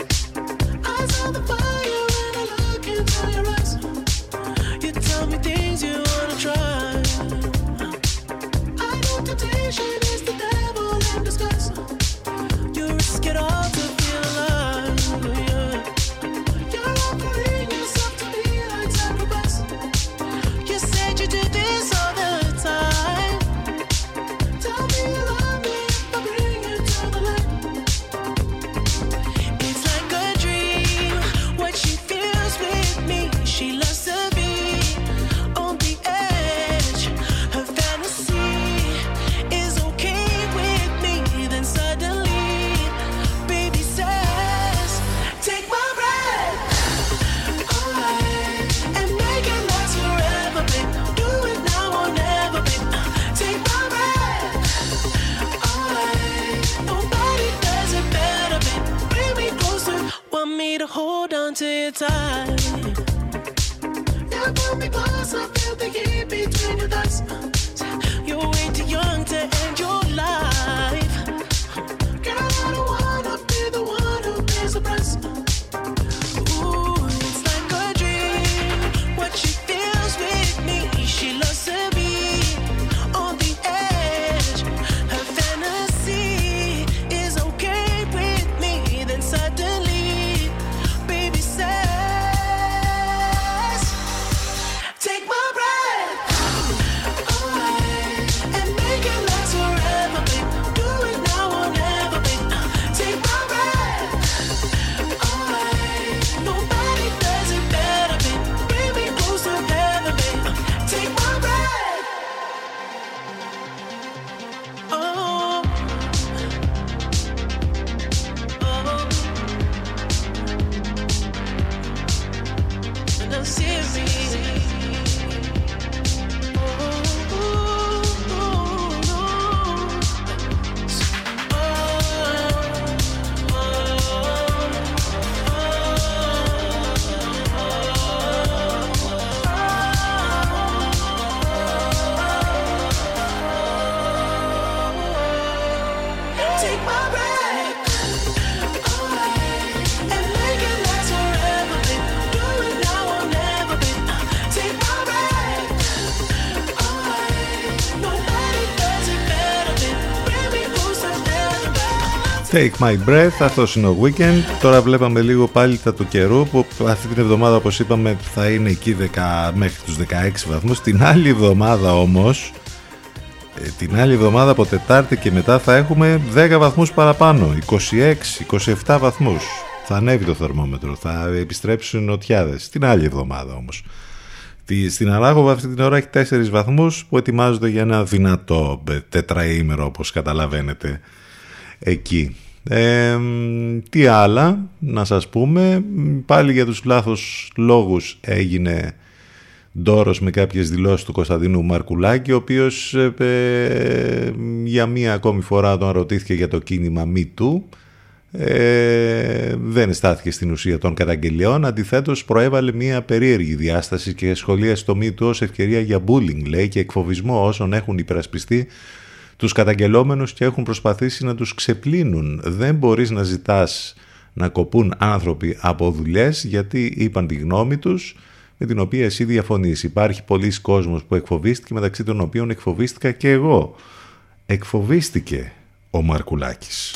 time. pull me be possible, feel the heat between your thighs. Take My Breath, αυτός είναι ο Weekend. Τώρα βλέπαμε λίγο πάλι τα του καιρού που αυτή την εβδομάδα όπως είπαμε θα είναι εκεί 10, μέχρι τους 16 βαθμούς. Την άλλη εβδομάδα όμως, ε, την άλλη εβδομάδα από Τετάρτη και μετά θα έχουμε 10 βαθμούς παραπάνω, 26-27 βαθμούς. Θα ανέβει το θερμόμετρο, θα επιστρέψουν οι νοτιάδες. Την άλλη εβδομάδα όμως. Στην Αράγοβα αυτή την ώρα έχει 4 βαθμούς που ετοιμάζονται για ένα δυνατό ε, τετραήμερο όπως καταλαβαίνετε εκεί. Ε, τι άλλα να σας πούμε, πάλι για τους λάθος λόγους έγινε ντόρος με κάποιες δηλώσεις του Κωνσταντίνου Μαρκουλάκη, ο οποίος ε, ε, για μία ακόμη φορά τον ρωτήθηκε για το κίνημα MeToo. Ε, δεν στάθηκε στην ουσία των καταγγελιών, αντιθέτως προέβαλε μία περίεργη διάσταση και σχολίασε το MeToo ως ευκαιρία για bullying, λέει, και εκφοβισμό όσων έχουν υπερασπιστεί τους καταγγελόμενους και έχουν προσπαθήσει να τους ξεπλύνουν. Δεν μπορείς να ζητάς να κοπούν άνθρωποι από δουλειές γιατί είπαν τη γνώμη τους με την οποία εσύ διαφωνείς. Υπάρχει πολλοί κόσμος που εκφοβίστηκε μεταξύ των οποίων εκφοβίστηκα και εγώ. Εκφοβίστηκε ο Μαρκουλάκης.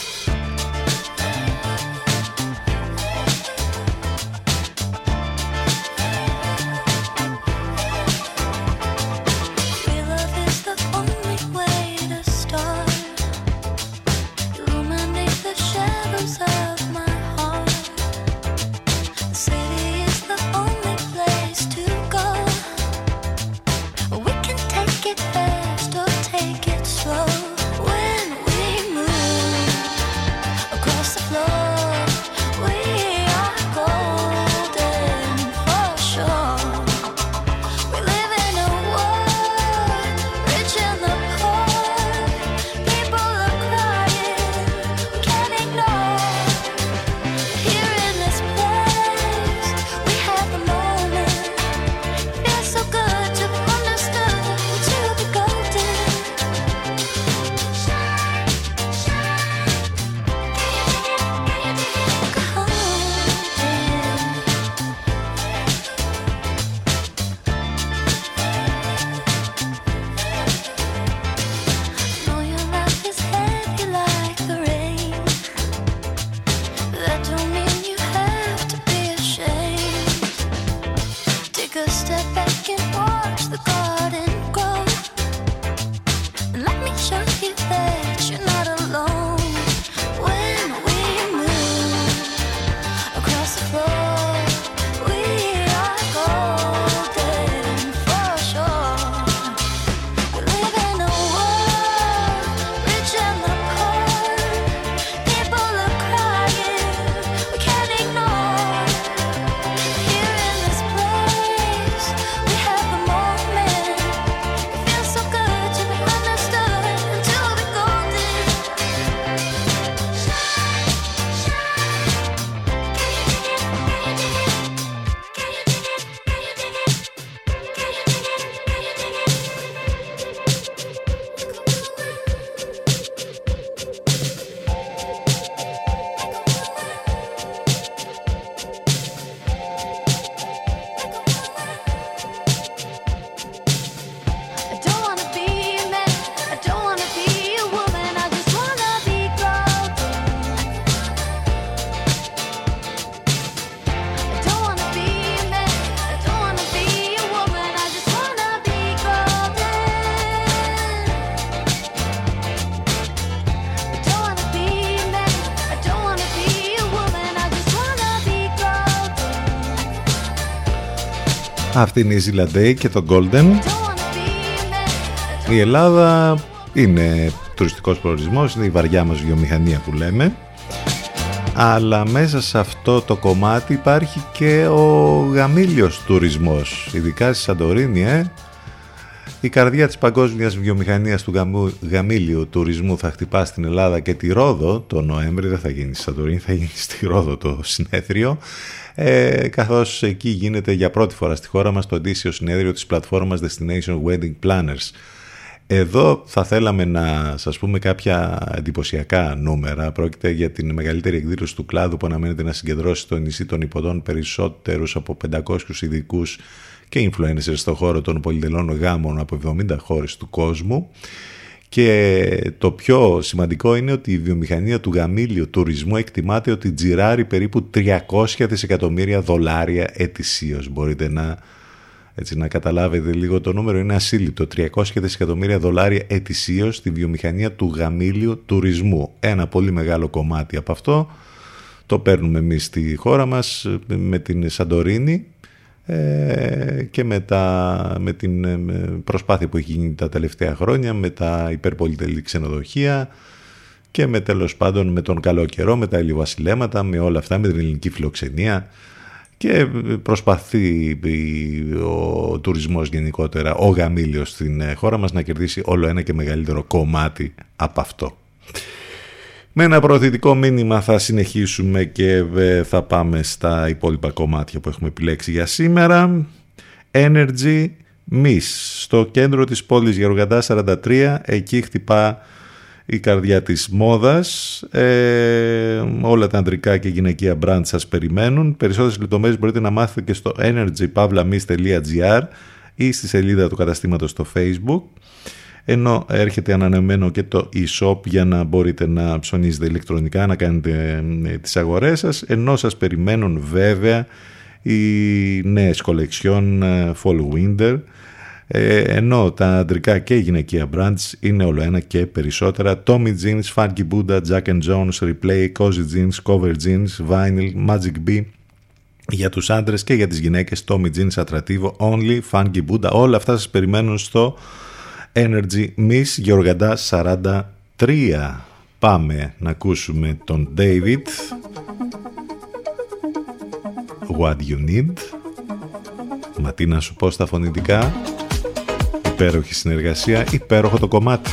Αυτή είναι η Ζηλαντέη και το Golden. Η Ελλάδα είναι τουριστικός προορισμός, είναι η βαριά μας βιομηχανία που λέμε. Αλλά μέσα σε αυτό το κομμάτι υπάρχει και ο γαμήλιος τουρισμός, ειδικά στη Σαντορίνη, ε. Η καρδιά της παγκόσμιας βιομηχανίας του γαμήλιου τουρισμού θα χτυπά στην Ελλάδα και τη Ρόδο το Νοέμβρη, δεν θα γίνει στη Σαντορίνη, θα γίνει στη Ρόδο το συνέδριο ε, καθώς εκεί γίνεται για πρώτη φορά στη χώρα μας το αντίστοιχο συνέδριο της πλατφόρμας Destination Wedding Planners. Εδώ θα θέλαμε να σας πούμε κάποια εντυπωσιακά νούμερα. Πρόκειται για την μεγαλύτερη εκδήλωση του κλάδου που αναμένεται να συγκεντρώσει στο νησί των υποδών περισσότερους από 500 ειδικούς και influencers στον χώρο των πολυτελών γάμων από 70 χώρες του κόσμου. Και το πιο σημαντικό είναι ότι η βιομηχανία του γαμήλιου τουρισμού εκτιμάται ότι τζιράρει περίπου 300 δισεκατομμύρια δολάρια ετησίως. Μπορείτε να, έτσι, να καταλάβετε λίγο το νούμερο, είναι ασύλληπτο. 300 δισεκατομμύρια δολάρια ετησίως στη βιομηχανία του γαμήλιου τουρισμού. Ένα πολύ μεγάλο κομμάτι από αυτό το παίρνουμε εμείς στη χώρα μας με την Σαντορίνη ε, και με, με την ε, προσπάθεια που έχει γίνει τα τελευταία χρόνια με τα υπερπολιτελή ξενοδοχεία και με τέλος πάντων με τον καλό καιρό, με τα ηλιοβασιλέματα, με όλα αυτά, με την ελληνική φιλοξενία και προσπαθεί ο τουρισμός γενικότερα, ο γαμήλιος στην ε, χώρα μας να κερδίσει όλο ένα και μεγαλύτερο κομμάτι από αυτό. Με ένα προωθητικό μήνυμα θα συνεχίσουμε και ε, θα πάμε στα υπόλοιπα κομμάτια που έχουμε επιλέξει για σήμερα. Energy Miss, στο κέντρο της πόλης Γεωργαντά 43, εκεί χτυπά η καρδιά της μόδας. Ε, όλα τα ανδρικά και γυναικεία brand σας περιμένουν. Περισσότερες λεπτομέρειες μπορείτε να μάθετε και στο energypavlamis.gr ή στη σελίδα του καταστήματος στο facebook ενώ έρχεται ανανεωμένο και το e-shop για να μπορείτε να ψωνίζετε ηλεκτρονικά, να κάνετε ε, τις αγορές σας, ενώ σας περιμένουν βέβαια οι νέες κολεξιόν ε, Fall Winter, ε, ενώ τα αντρικά και γυναικεία brands είναι όλο ένα και περισσότερα. Tommy Jeans, Funky Buddha, Jack and Jones, Replay, Cozy Jeans, Cover Jeans, Vinyl, Magic B. Για τους άντρες και για τις γυναίκες Tommy Jeans, Attrativo, Only, Funky Buddha όλα αυτά σας περιμένουν στο Energy Miss Γεωργαντά 43. Πάμε να ακούσουμε τον David. What you need. Μα τι να σου πω στα φωνητικά. Υπέροχη συνεργασία, υπέροχο το κομμάτι.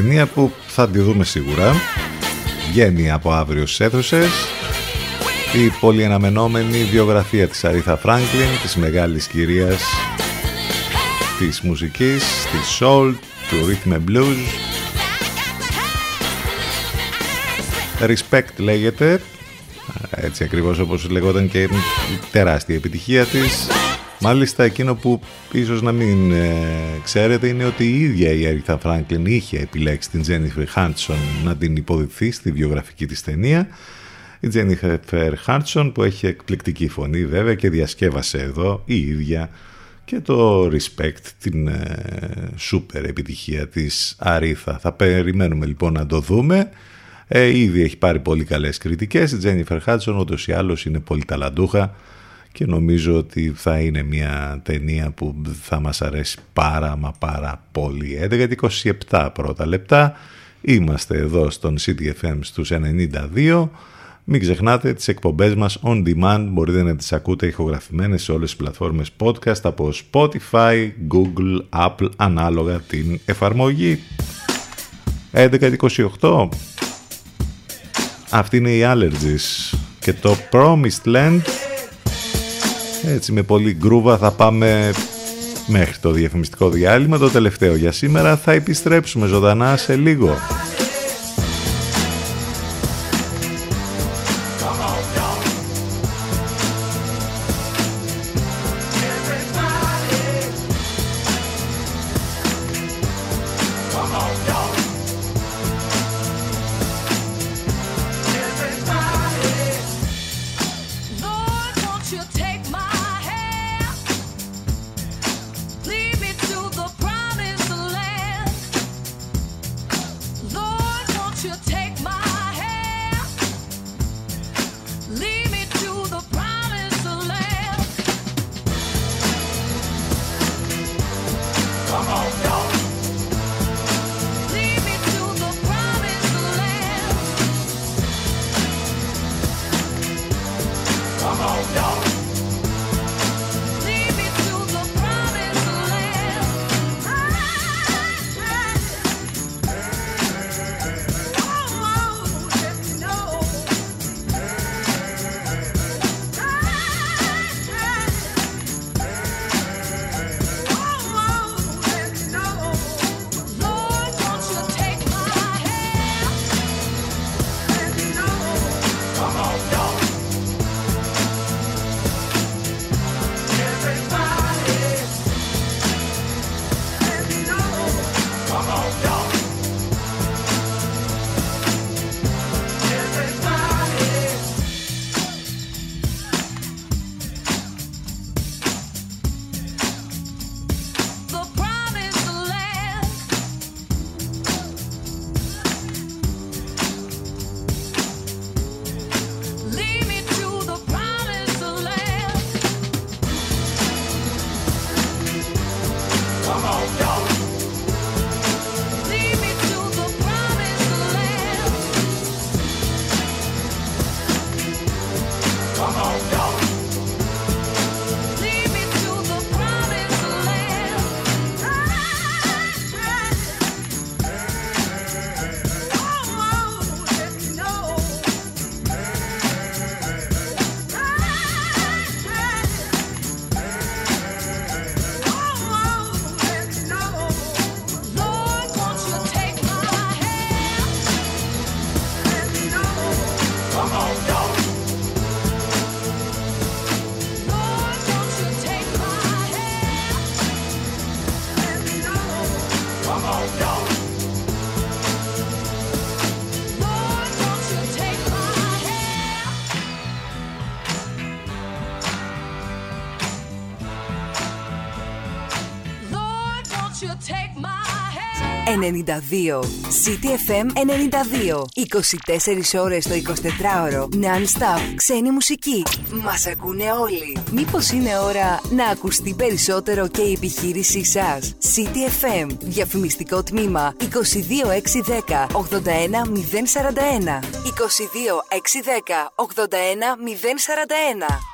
Ταινία που θα τη δούμε σίγουρα. Βγαίνει από αύριο στις αίθουσες. Η πολυαναμενόμενη βιογραφία της Αρίθα Φράγκλιν, της μεγάλης κυρίας της μουσικής, της soul, του rhythm and blues. Respect λέγεται, έτσι ακριβώς όπως λεγόταν και η τεράστια επιτυχία της. Μάλιστα εκείνο που ίσως να μην ε, ξέρετε είναι ότι η ίδια η Έριθα Φράγκλιν είχε επιλέξει την Τζένιφερ Χάντσον να την υποδηθεί στη βιογραφική της ταινία. Η Τζένιφερ Χάντσον που έχει εκπληκτική φωνή βέβαια και διασκεύασε εδώ η ίδια και το Respect, την ε, σούπερ επιτυχία της Αρίθα. Θα περιμένουμε λοιπόν να το δούμε. Ε, ήδη έχει πάρει πολύ καλές κριτικές. Η Τζένιφερ Χάντσον ούτως ή άλλως είναι πολύ ταλαντούχα και νομίζω ότι θα είναι μια ταινία που θα μας αρέσει πάρα μα πάρα πολύ. 11-27 πρώτα λεπτά, είμαστε εδώ στον CTFM στους 92. Μην ξεχνάτε τις εκπομπές μας on demand, μπορείτε να τις ακούτε ηχογραφημένες σε όλες τις πλατφόρμες podcast από Spotify, Google, Apple, ανάλογα την εφαρμογή. 11-28. Αυτή είναι η Allergies και το Promised Land έτσι με πολύ γκρούβα θα πάμε μέχρι το διαφημιστικό διάλειμμα. Το τελευταίο για σήμερα θα επιστρέψουμε ζωντανά σε λίγο. 92. City FM 92. 24 ώρες το 24ωρο. Non-stop. Ξένη μουσική. Μας ακούνε όλοι. Μήπως είναι ώρα να ακουστεί περισσότερο και η επιχείρησή σας; City FM. Διαφημιστικό τμήμα 22610 81041. 22610 81041.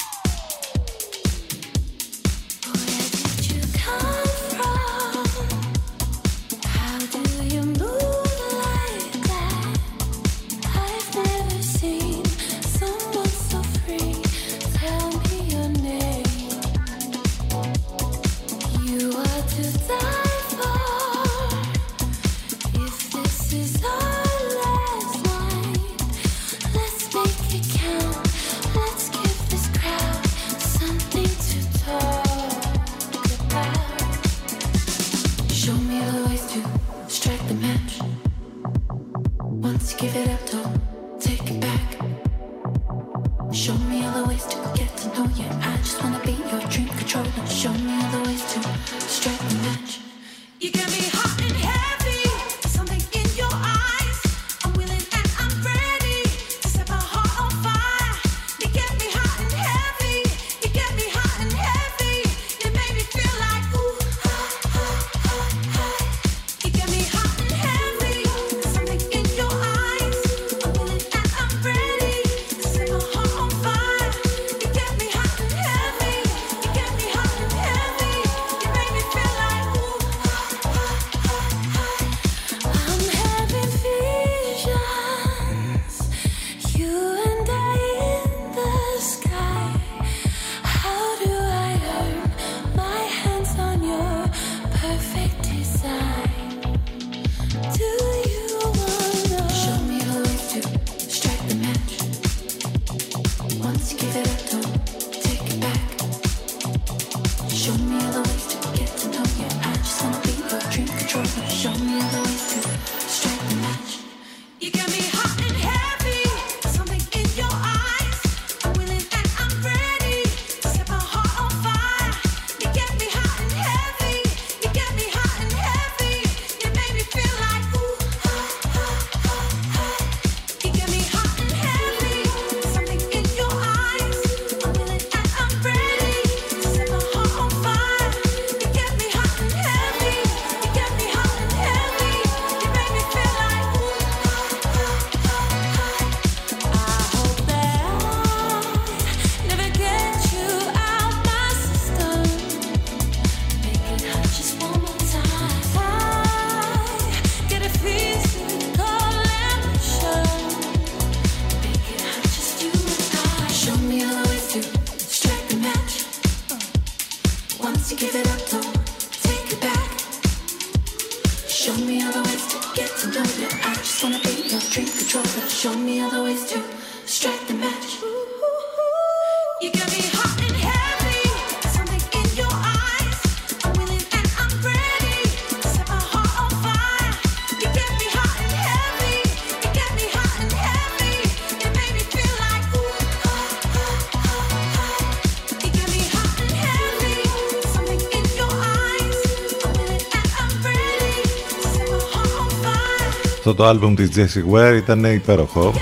Το άλμπουμ της Jessie Ware ήταν υπέροχο.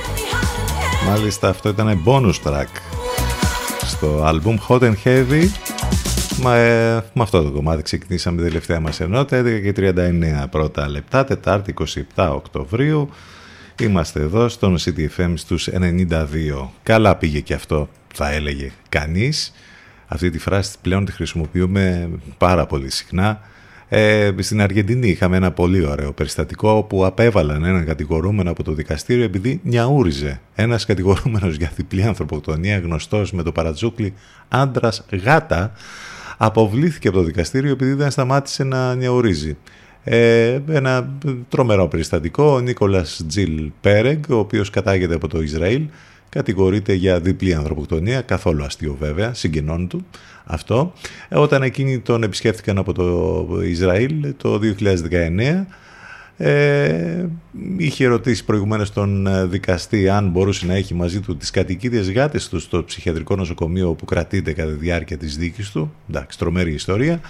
Μάλιστα αυτό ήταν bonus track στο άλμπουμ Hot and Heavy. Μα, ε, με αυτό το κομμάτι ξεκινήσαμε τη τελευταία μας ενότητα, 11 και 39 πρώτα λεπτά, Τετάρτη 27 Οκτωβρίου. Είμαστε εδώ στον CTFM στους 92. Καλά πήγε και αυτό, θα έλεγε κανείς. Αυτή τη φράση πλέον τη χρησιμοποιούμε πάρα πολύ συχνά ε, στην Αργεντινή είχαμε ένα πολύ ωραίο περιστατικό όπου απέβαλαν έναν κατηγορούμενο από το δικαστήριο επειδή νιαούριζε. Ένας κατηγορούμενος για διπλή ανθρωποκτονία γνωστός με το παρατζούκλι άντρας γάτα αποβλήθηκε από το δικαστήριο επειδή δεν σταμάτησε να νιαουρίζει. Ε, ένα τρομερό περιστατικό, ο Νίκολας Τζιλ Πέρεγκ, ο οποίος κατάγεται από το Ισραήλ, κατηγορείται για διπλή ανθρωποκτονία, καθόλου αστείο βέβαια, συγγενών του αυτό. Όταν εκείνοι τον επισκέφθηκαν από το Ισραήλ το 2019, Ε, είχε ρωτήσει προηγουμένως τον ε, δικαστή αν μπορούσε να έχει μαζί του τις κατοικίδες γάτες του στο ψυχιατρικό νοσοκομείο όπου κρατείται κατά τη διάρκεια της δίκης του. Εντάξει, τρομερή ιστορία.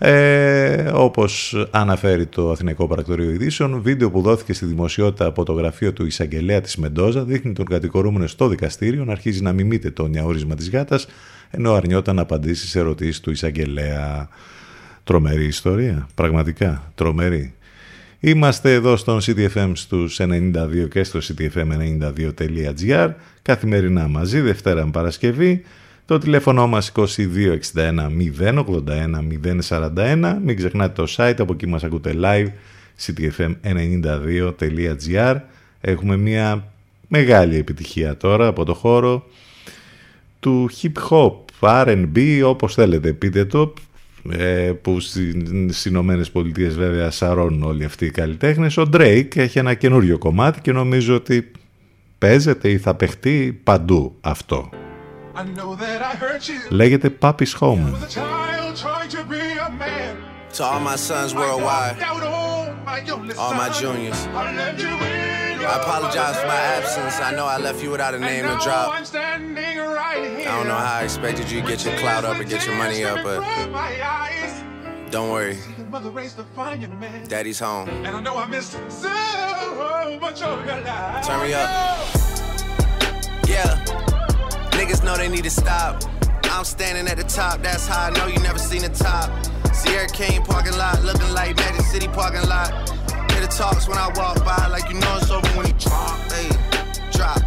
Ε, όπως αναφέρει το Αθηναϊκό Παρακτορείο Ειδήσεων, βίντεο που δόθηκε στη δημοσιότητα από το γραφείο του Ισαγγελέα της Μεντόζα δείχνει τον κατηγορούμενο στο δικαστήριο να αρχίζει να μιμείται το νιαούρισμα της γάτας ενώ αρνιόταν να απαντήσει σε ερωτήσεις του Ισαγγελέα. Τρομερή ιστορία, πραγματικά τρομερή. Είμαστε εδώ στον CTFM στους 92 και στο ctfm92.gr καθημερινά μαζί, Δευτέρα με Παρασκευή. Το τηλέφωνο μας 2261 081 041. Μην ξεχνάτε το site, από εκεί μας ακούτε live, ctfm92.gr. Έχουμε μια μεγάλη επιτυχία τώρα από το χώρο του hip hop, R&B, όπως θέλετε πείτε το, ε, που στις Ηνωμένες Πολιτείες βέβαια σαρώνουν όλοι αυτοί οι καλλιτέχνες. Ο Drake έχει ένα καινούριο κομμάτι και νομίζω ότι παίζεται ή θα παιχτεί παντού αυτό. Λέγεται Papi's Home. To all my sons worldwide, all my juniors. I apologize for my absence. I know I left you without a name to drop. I don't know how I expected you to get your clout up and get your money up, but don't worry. Daddy's home. And I know I missed so much of your life. Turn me up. Yeah. Niggas know they need to stop. I'm standing at the top, that's how I know you never seen the top. Sierra King parking lot, looking like Magic City parking lot. Hear the talks when I walk by, like you know it's over when you drop. Hey, drop.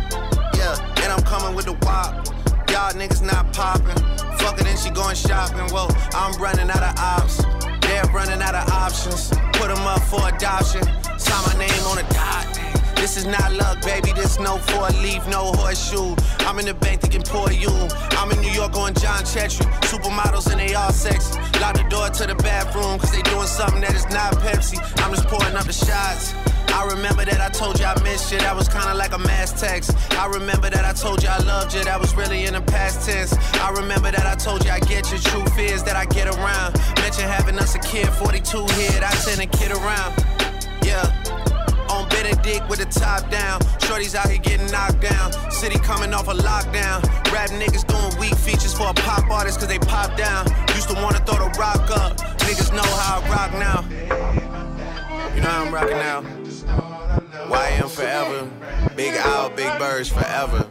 Yeah, and I'm coming with the wop. Y'all niggas not popping. Fuck it, then she going shopping. Whoa, I'm running out of ops. They're running out of options. Put them up for adoption. Sign my name on a dot. This is not luck, baby. This no four leaf, no horseshoe. I'm in the bank thinking poor you. I'm in New York on John Chetry. Supermodels and they all sexy. Lock the door to the bathroom, cause they doing something that is not Pepsi. I'm just pouring up the shots. I remember that I told you I missed you, that was kinda like a mass text. I remember that I told you I loved you, that was really in the past tense. I remember that I told you I get you, truth is that I get around. Mention having us a kid, 42 here, I send a kid around. Yeah. Benedict with the top down. Shorties out here getting knocked down. City coming off a lockdown. Rap niggas doing weak features for a pop artist cause they pop down. Used to wanna throw the rock up. Niggas know how I rock now. You know how I'm rocking now. YM forever. Big Owl, Big Birds forever.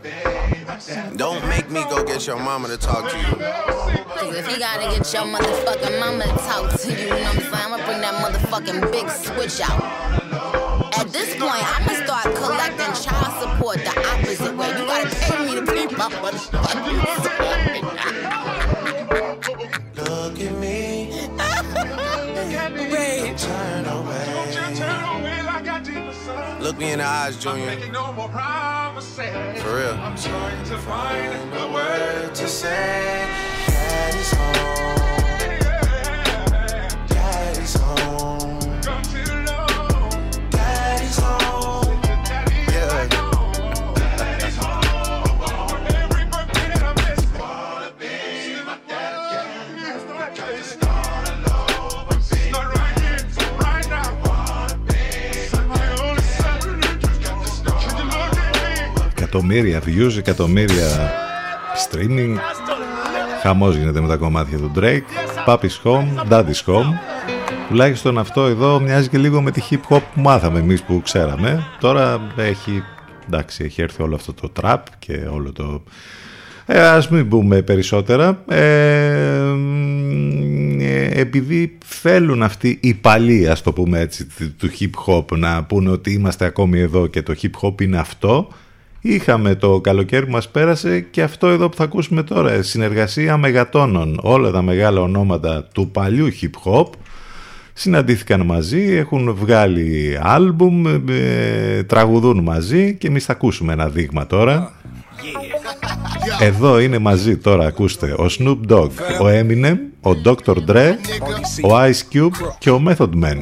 Don't make me go get your mama to talk to you. Cause if you gotta get your motherfucking mama to talk to you, you know what I'm saying? I'ma bring that motherfucking big switch out. At this point, I'ma start collecting child support the opposite way. You gotta pay me to be my motherfucking Look at me. *laughs* Babe. Turn away. Look me in the eyes, Junior. For real. I'm trying to find a word to say. Daddy's home. Εκατομμύρια views, εκατομμύρια streaming. Χαμός γίνεται με τα κομμάτια του Drake. Papi's Home, Daddy's Home. Τουλάχιστον αυτό εδώ μοιάζει και λίγο με τη hip hop που μάθαμε εμείς που ξέραμε. Τώρα έχει, εντάξει, έχει έρθει όλο αυτό το trap και όλο το... Ε, ας μην πούμε περισσότερα. Ε, ε, επειδή θέλουν αυτοί οι παλιοί, ας το πούμε έτσι, του hip hop να πούνε ότι είμαστε ακόμη εδώ και το hip hop είναι αυτό, Είχαμε το καλοκαίρι που μας πέρασε και αυτό εδώ που θα ακούσουμε τώρα, συνεργασία μεγατόνων. Όλα τα μεγάλα ονόματα του παλιού hip hop συναντήθηκαν μαζί, έχουν βγάλει άλμπουμ, ε, τραγουδούν μαζί και εμείς θα ακούσουμε ένα δείγμα τώρα. Εδώ είναι μαζί τώρα, ακούστε, ο Snoop Dogg, ο Eminem, ο Dr. Dre, ο Ice Cube και ο Method Man.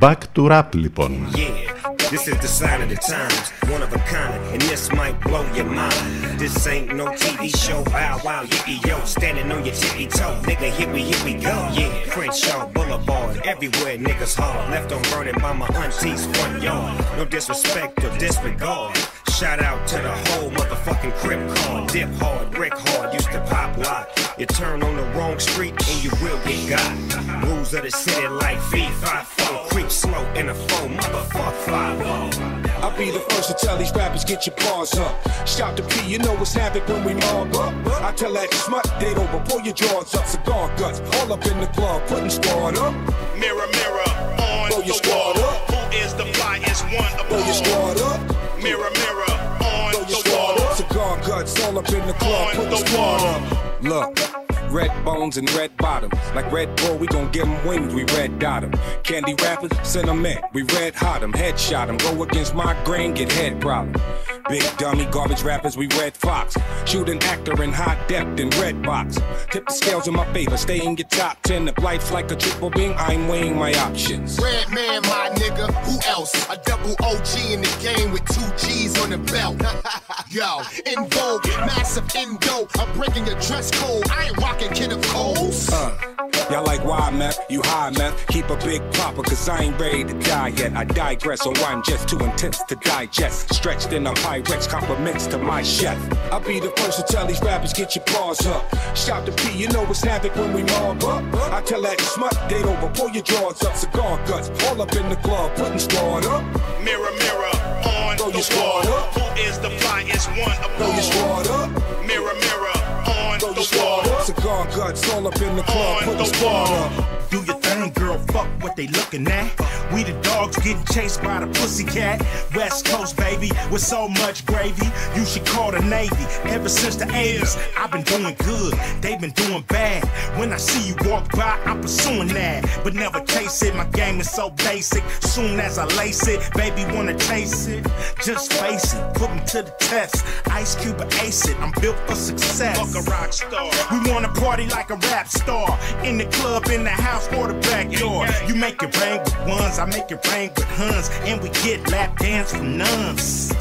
Back to rap λοιπόν. Yeah. This is the sign of the times, one of a kind, and this might blow your mind. This ain't no TV show, bow wow, yippee yo, standing on your tippy toe, nigga, here we, here we go. Yeah, Crenshaw Boulevard, everywhere niggas hard, left on burning by my auntie's front yard. No disrespect or disregard. Shout out to the whole motherfucking crib car. Dip hard, brick hard, used to pop lock. You turn on the wrong street and you will get got. Rules of the city like fee, five, four, creep slow in a four, motherfuck five, oh. I'll be the first to tell these rappers get your paws up. Shout to P, you know what's havoc when we mob up. I tell that smut date over, pull your jaws up, cigar guts, all up in the club, putting squad up. Mirror, mirror, on Throw your the squad wall. up. Who is the flyest one of your all? squad up. Mirror, mirror, on Throw your the wall. Cigar guts, all up in the club, On put the the wall. up. Look. Red bones and red bottoms. Like Red Bull, we gon' give 'em wings, we red dot 'em. Candy rappers, send 'em in. We red hot 'em, headshot 'em. Go against my grain, get head problem. Big dummy garbage rappers, we red fox. Shoot an actor in high depth in red box. Tip the scales in my favor, stay in your top 10. If life's like a triple beam, I'm weighing my options. Red man, my nigga, who else? A double OG in the game with two G's on the belt. *laughs* Yo, in vogue, massive indo. I'm breaking your dress I ain't rocking Kid of Coles. Uh, y'all like why meth? You high meth? Keep a big popper, cause I ain't ready to die yet. I digress, or I'm just too intense to digest. Stretched in a Pyrex, compliments to my chef. I'll be the first to tell these rappers, get your paws up. Shout to P, you know it's havoc when we mob up. I tell that smut, date over, pull your drawers up, cigar guts, all up in the club, putting squad up. Mirror, mirror, on Throw the your wall. up. Who is the flyest one of Throw your squad up. Mirror, mirror, squad up. Cigar guts, all up in the club, On putting the squad up. Do your thing, girl. Fuck what they looking at. We the dogs getting chased by the pussycat. West Coast, baby, with so much gravy. You should call the Navy. Ever since the 80s, I've been doing good. They've been doing bad. When I see you walk by, I'm pursuing that. But never chase it. My game is so basic. Soon as I lace it, baby, wanna chase it. Just face it. Put me to the test. Ice Cube ace it. I'm built for success. Fuck a rock star. We wanna party like a rap star. In the club, in the house, or the backyard. You make it rain with ones, I make it rain with huns. And we get lap dance from nuns.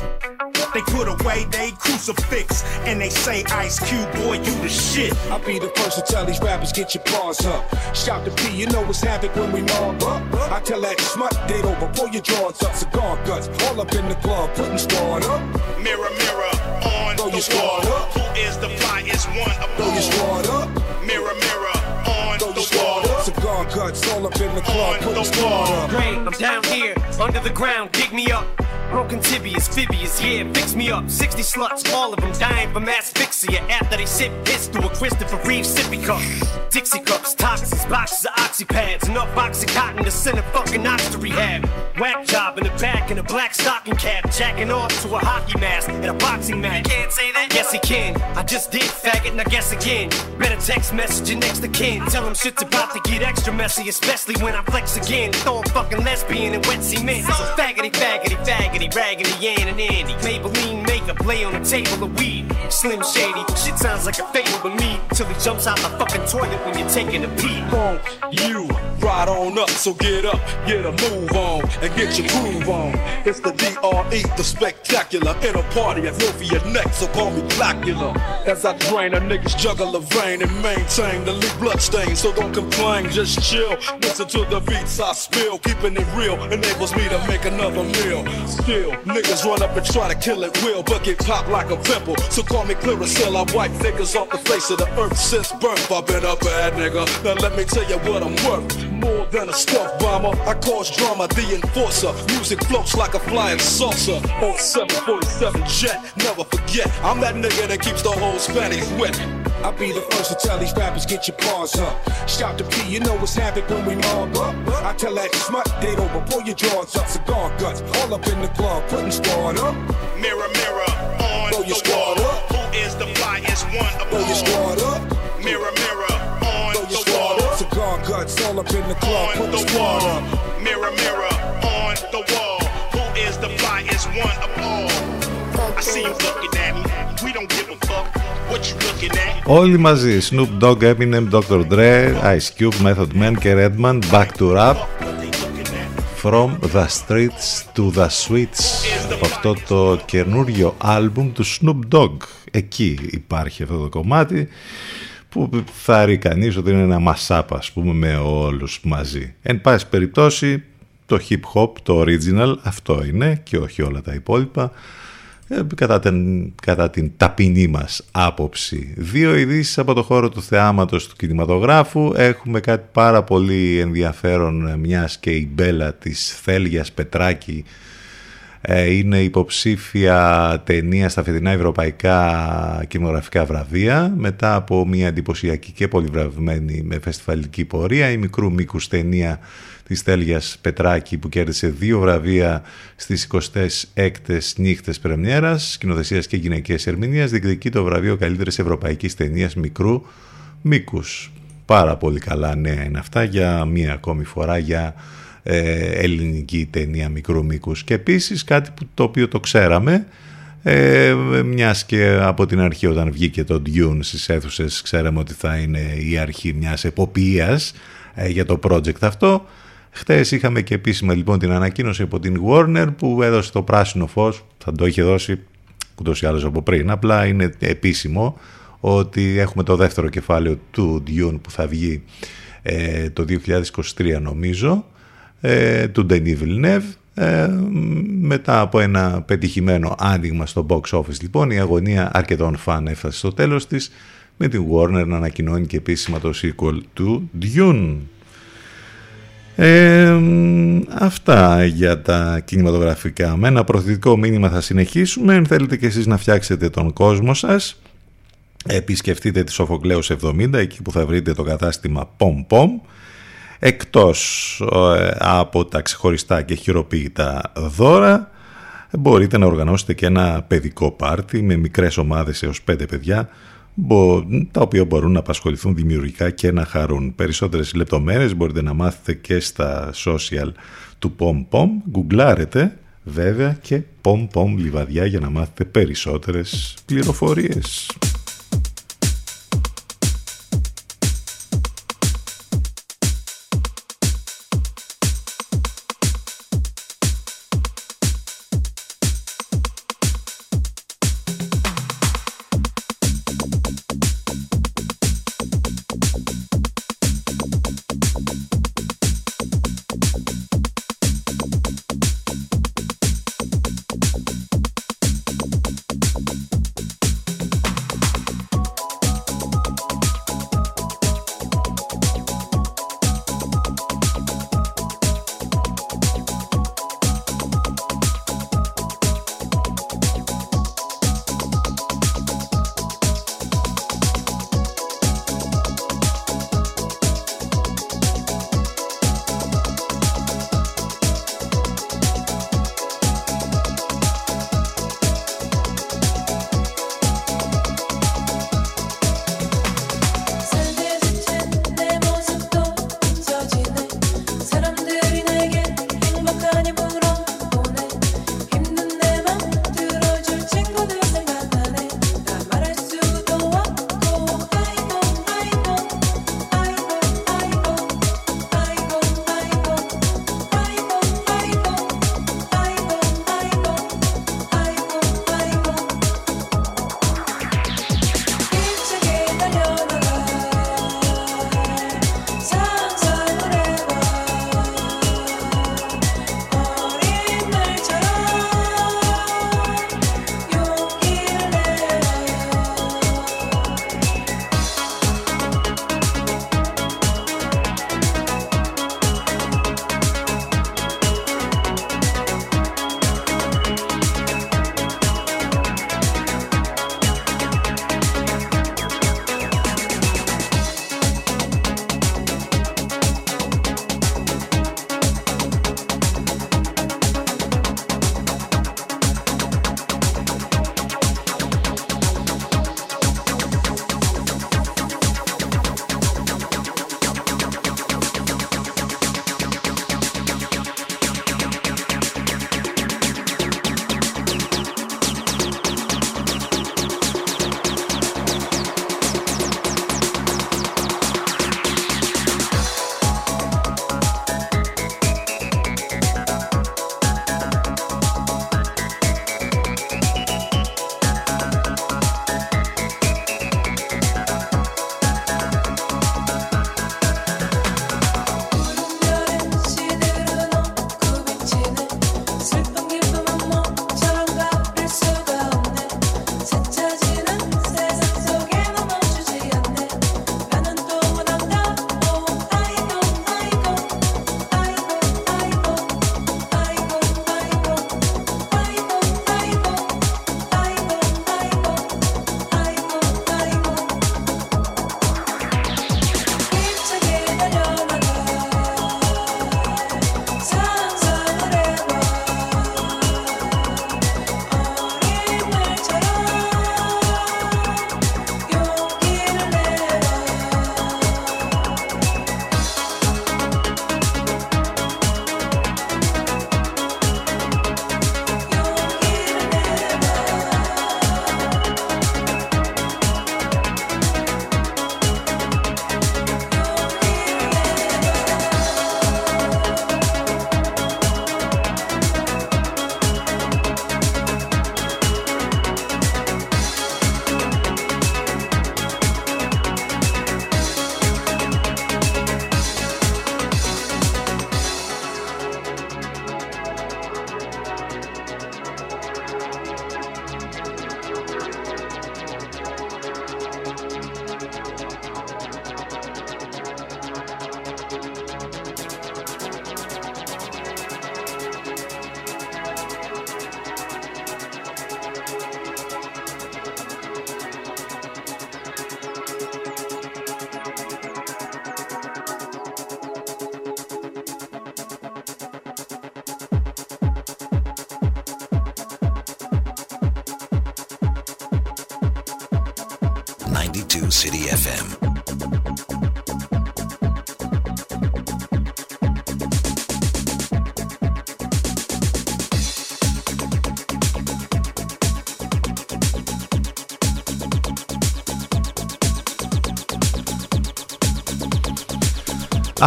They put away they crucifix and they say, Ice Cube, boy, you the shit. I'll be the first to tell these rappers, get your paws up. Shout to P, you know it's havoc when we mob up. I tell that smut, date over, pull your drawers up, cigar guts, all up in the club, putting squad up. Mirror, mirror, on Throw the your wall. up. Who is the flyest one of Throw your squad up, Mirror, mirror, on throw the wall. Up, cigar guts, all up in the club, On putting the squad up. Great, I'm down here, under the ground, dig me up. Broken tibias, fibias, yeah, fix me up. 60 sluts, all of them dying from asphyxia after they sip piss to a Christopher Reeve sippy cup. Dixie cups, toxins, boxes of oxy oxypads, enough oxycontin to send a fucking ox to rehab. Whack job in the back in a black stocking cap, jacking off to a hockey mask and a boxing match. Can't say that? Yes, he can. I just did faggot, and I guess again. Better text message your next to kin. Tell him shit's about to get extra messy, especially when I flex again. Throw a fucking lesbian and wet cement. So faggoty, faggoty, faggoty, raggedy, Yan and Andy. Maybelline makeup lay on a table of weed. Slim Shady, shit sounds like a fatal to me. Till he jumps out the fucking toilet when you're taking a pee. You ride on up, so get up, get a move on, and get your groove on. It's the DRE, the spectacular, in a party at your neck, so call me Blackula. As I drain a nigga's juggle jugular vein and maintain the leak blood stain, so don't complain, just chill. Listen to the beats I spill, keeping it real enables me to make another meal. Still, niggas run up and try to kill it will, but get pop like a pimple. So call me Clearasil, I wipe niggas off the face of the earth since birth. I've been a bad nigga, now let me tell you what I'm worth. More than a stealth bomber, I cause drama, the enforcer. Music floats like a flying saucer. On 747 jet, never forget. I'm that nigga that keeps the whole Spanish wet. I'll be the first to tell these rappers, get your paws up. Shout to P, you know it's havoc when we mob up. I tell that smut, date over, pull your drawers up, cigar guts, all up in the club, putting squad up. Mirror, mirror, on Throw your the squad wall. up. Who is the flyest one of Throw your all? squad up, Mirror, mirror, on throw your the squad wall. up, cigar guts, all up in the club, On putting the squad wall. up. Mirror, mirror, on the wall. Who is the flyest one of all? I see you looking at me. We don't give a fuck what you looking at. Όλοι μαζί, Snoop Dogg, Eminem, Dr. Dre, Ice Cube, Method Man και Redman, Back to Rap From the Streets to the Sweets. Από αυτό το καινούριο άλμπουμ του Snoop Dogg. Εκεί υπάρχει αυτό το κομμάτι που θα ρει κανείς ότι είναι ένα μασάπα ας πούμε με όλους μαζί. Εν πάση περιπτώσει το hip hop το original αυτό είναι και όχι όλα τα υπόλοιπα. ε, κατά την, κατά την ταπεινή μας άποψη. Δύο ειδήσεις από το χώρο του θεάματος του κινηματογράφου. Έχουμε κάτι πάρα πολύ ενδιαφέρον, μιας και η μπέλα της Θέλγιας Πετράκη ε, είναι υποψήφια ταινία στα φετινά ευρωπαϊκά κινηματογραφικά βραβεία μετά από μια εντυπωσιακή και πολυβραβευμένη με φεστιβαλική πορεία η μικρού μήκους ταινία της Τέλειας Πετράκη που κέρδισε δύο βραβεία στις 26ες νύχτες πρεμιέρας, σκηνοθεσίας και γυναικείας ερμηνείας, διεκδικεί το βραβείο καλύτερης ευρωπαϊκής ταινίας μικρού μήκους. Πάρα πολύ καλά νέα είναι αυτά για μία ακόμη φορά για ε, ελληνική ταινία μικρού μήκους. Και επίσης κάτι που, το οποίο το ξέραμε, ε, μιας και από την αρχή όταν βγήκε το Dune στις αίθουσες ξέραμε ότι θα είναι η αρχή μιας εποπίας ε, για το project αυτό Χτες είχαμε και επίσημα λοιπόν την ανακοίνωση από την Warner που έδωσε το πράσινο φως, θα το είχε δώσει ούτως ή άλλως από πριν, απλά είναι επίσημο ότι έχουμε το δεύτερο κεφάλαιο του Dune που θα βγει ε, το 2023 νομίζω, ε, του Denis Villeneuve, ε, μετά από ένα πετυχημένο άνοιγμα στο box office λοιπόν η αγωνία αρκετών φαν έφτασε στο τέλος της με την Warner να ανακοινώνει και επίσημα το sequel του Dune. Ε, αυτά για τα κινηματογραφικά. Με ένα προθετικό μήνυμα θα συνεχίσουμε. Αν θέλετε και εσείς να φτιάξετε τον κόσμο σας, επισκεφτείτε τη Σοφοκλέους 70, εκεί που θα βρείτε το κατάστημα Pom Pom. Εκτός ε, από τα ξεχωριστά και χειροποίητα δώρα, μπορείτε να οργανώσετε και ένα παιδικό πάρτι με μικρές ομάδες έως πέντε παιδιά, τα οποία μπορούν να απασχοληθούν δημιουργικά και να χαρούν. Περισσότερες λεπτομέρειες μπορείτε να μάθετε και στα social του PomPom. Γκουγκλάρετε βέβαια και PomPom Λιβαδιά για να μάθετε περισσότερες πληροφορίες.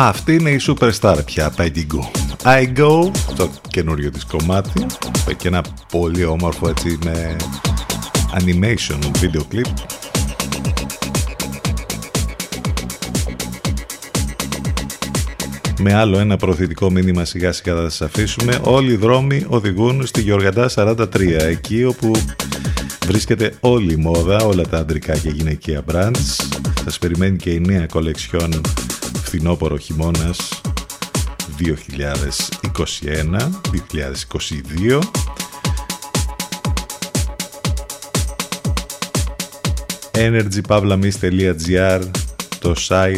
Αυτή είναι η Superstar πια, I Go. I Go, το καινούριο της κομμάτι, και ένα πολύ όμορφο έτσι με animation video clip. Με άλλο ένα προθετικό μήνυμα σιγά σιγά θα σας αφήσουμε. Όλοι οι δρόμοι οδηγούν στη Γιοργαντά 43, εκεί όπου βρίσκεται όλη η μόδα, όλα τα αντρικά και γυναικεία brands. Σας περιμένει και η νέα κολεξιόν φθινόπωρο χειμώνας 2021-2022 energypavlamis.gr το site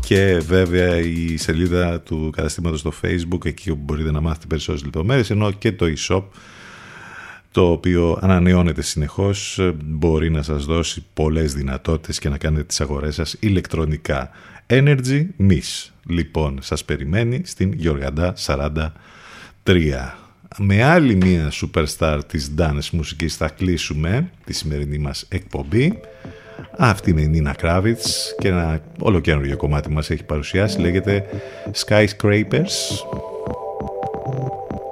και βέβαια η σελίδα του καταστήματος στο facebook εκεί όπου μπορείτε να μάθετε περισσότερες λεπτομέρειες ενώ και το e-shop το οποίο ανανεώνεται συνεχώς μπορεί να σας δώσει πολλές δυνατότητες και να κάνετε τις αγορές σας ηλεκτρονικά Energy Miss. Λοιπόν, σας περιμένει στην Γιοργαντά 43. Με άλλη μία superstar της dance μουσικής θα κλείσουμε τη σημερινή μας εκπομπή. Αυτή είναι η Νίνα Κράβιτς και ένα ολοκένουργιο κομμάτι μας έχει παρουσιάσει, λέγεται Skyscrapers.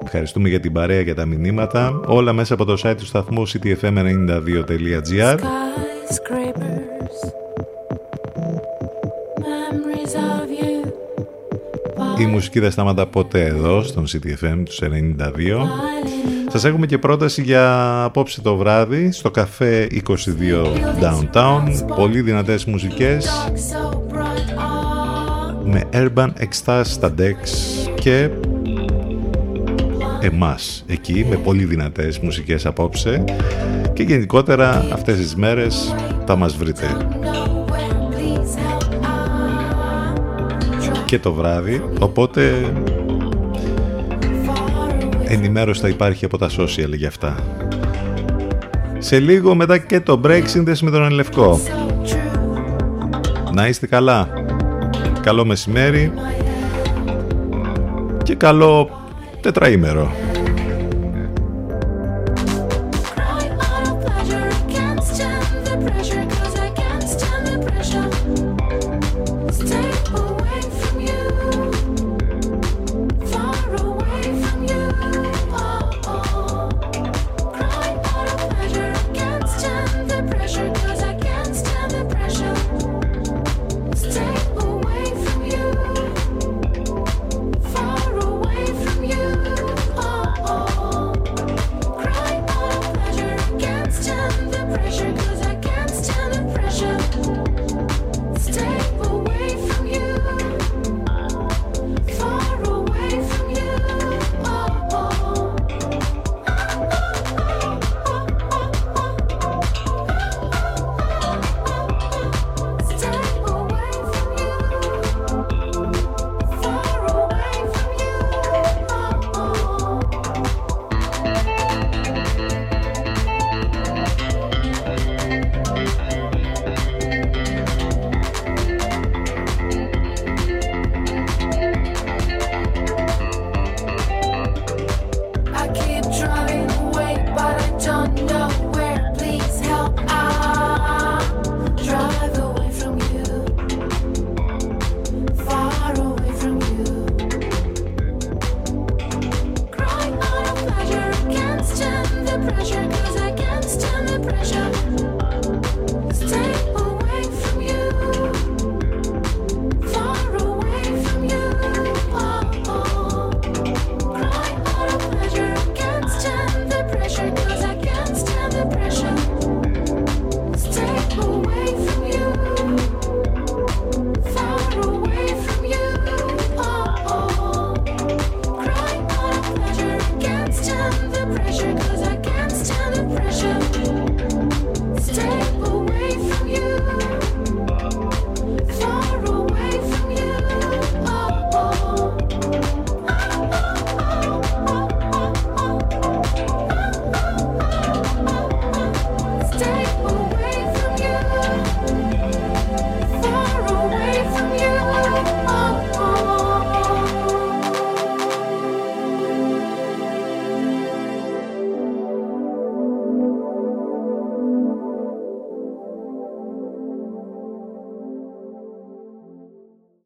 Ευχαριστούμε για την παρέα και τα μηνύματα. Όλα μέσα από το site του σταθμού ctfm92.gr. Η μουσική δεν σταματά ποτέ εδώ στον CTFM του 92. Σας έχουμε και πρόταση για απόψε το βράδυ στο καφέ 22 Downtown. Πολύ δυνατές μουσικές με Urban Extase στα Dex και εμάς εκεί με πολύ δυνατές μουσικές απόψε. Και γενικότερα αυτές τις μέρες θα μας βρείτε. Και το βράδυ οπότε ενημέρωση θα υπάρχει από τα social για αυτά. Σε λίγο μετά και το break σύνδεση με τον Ελευκό να είστε καλά. Καλό μεσημέρι. Και καλό τετραήμερο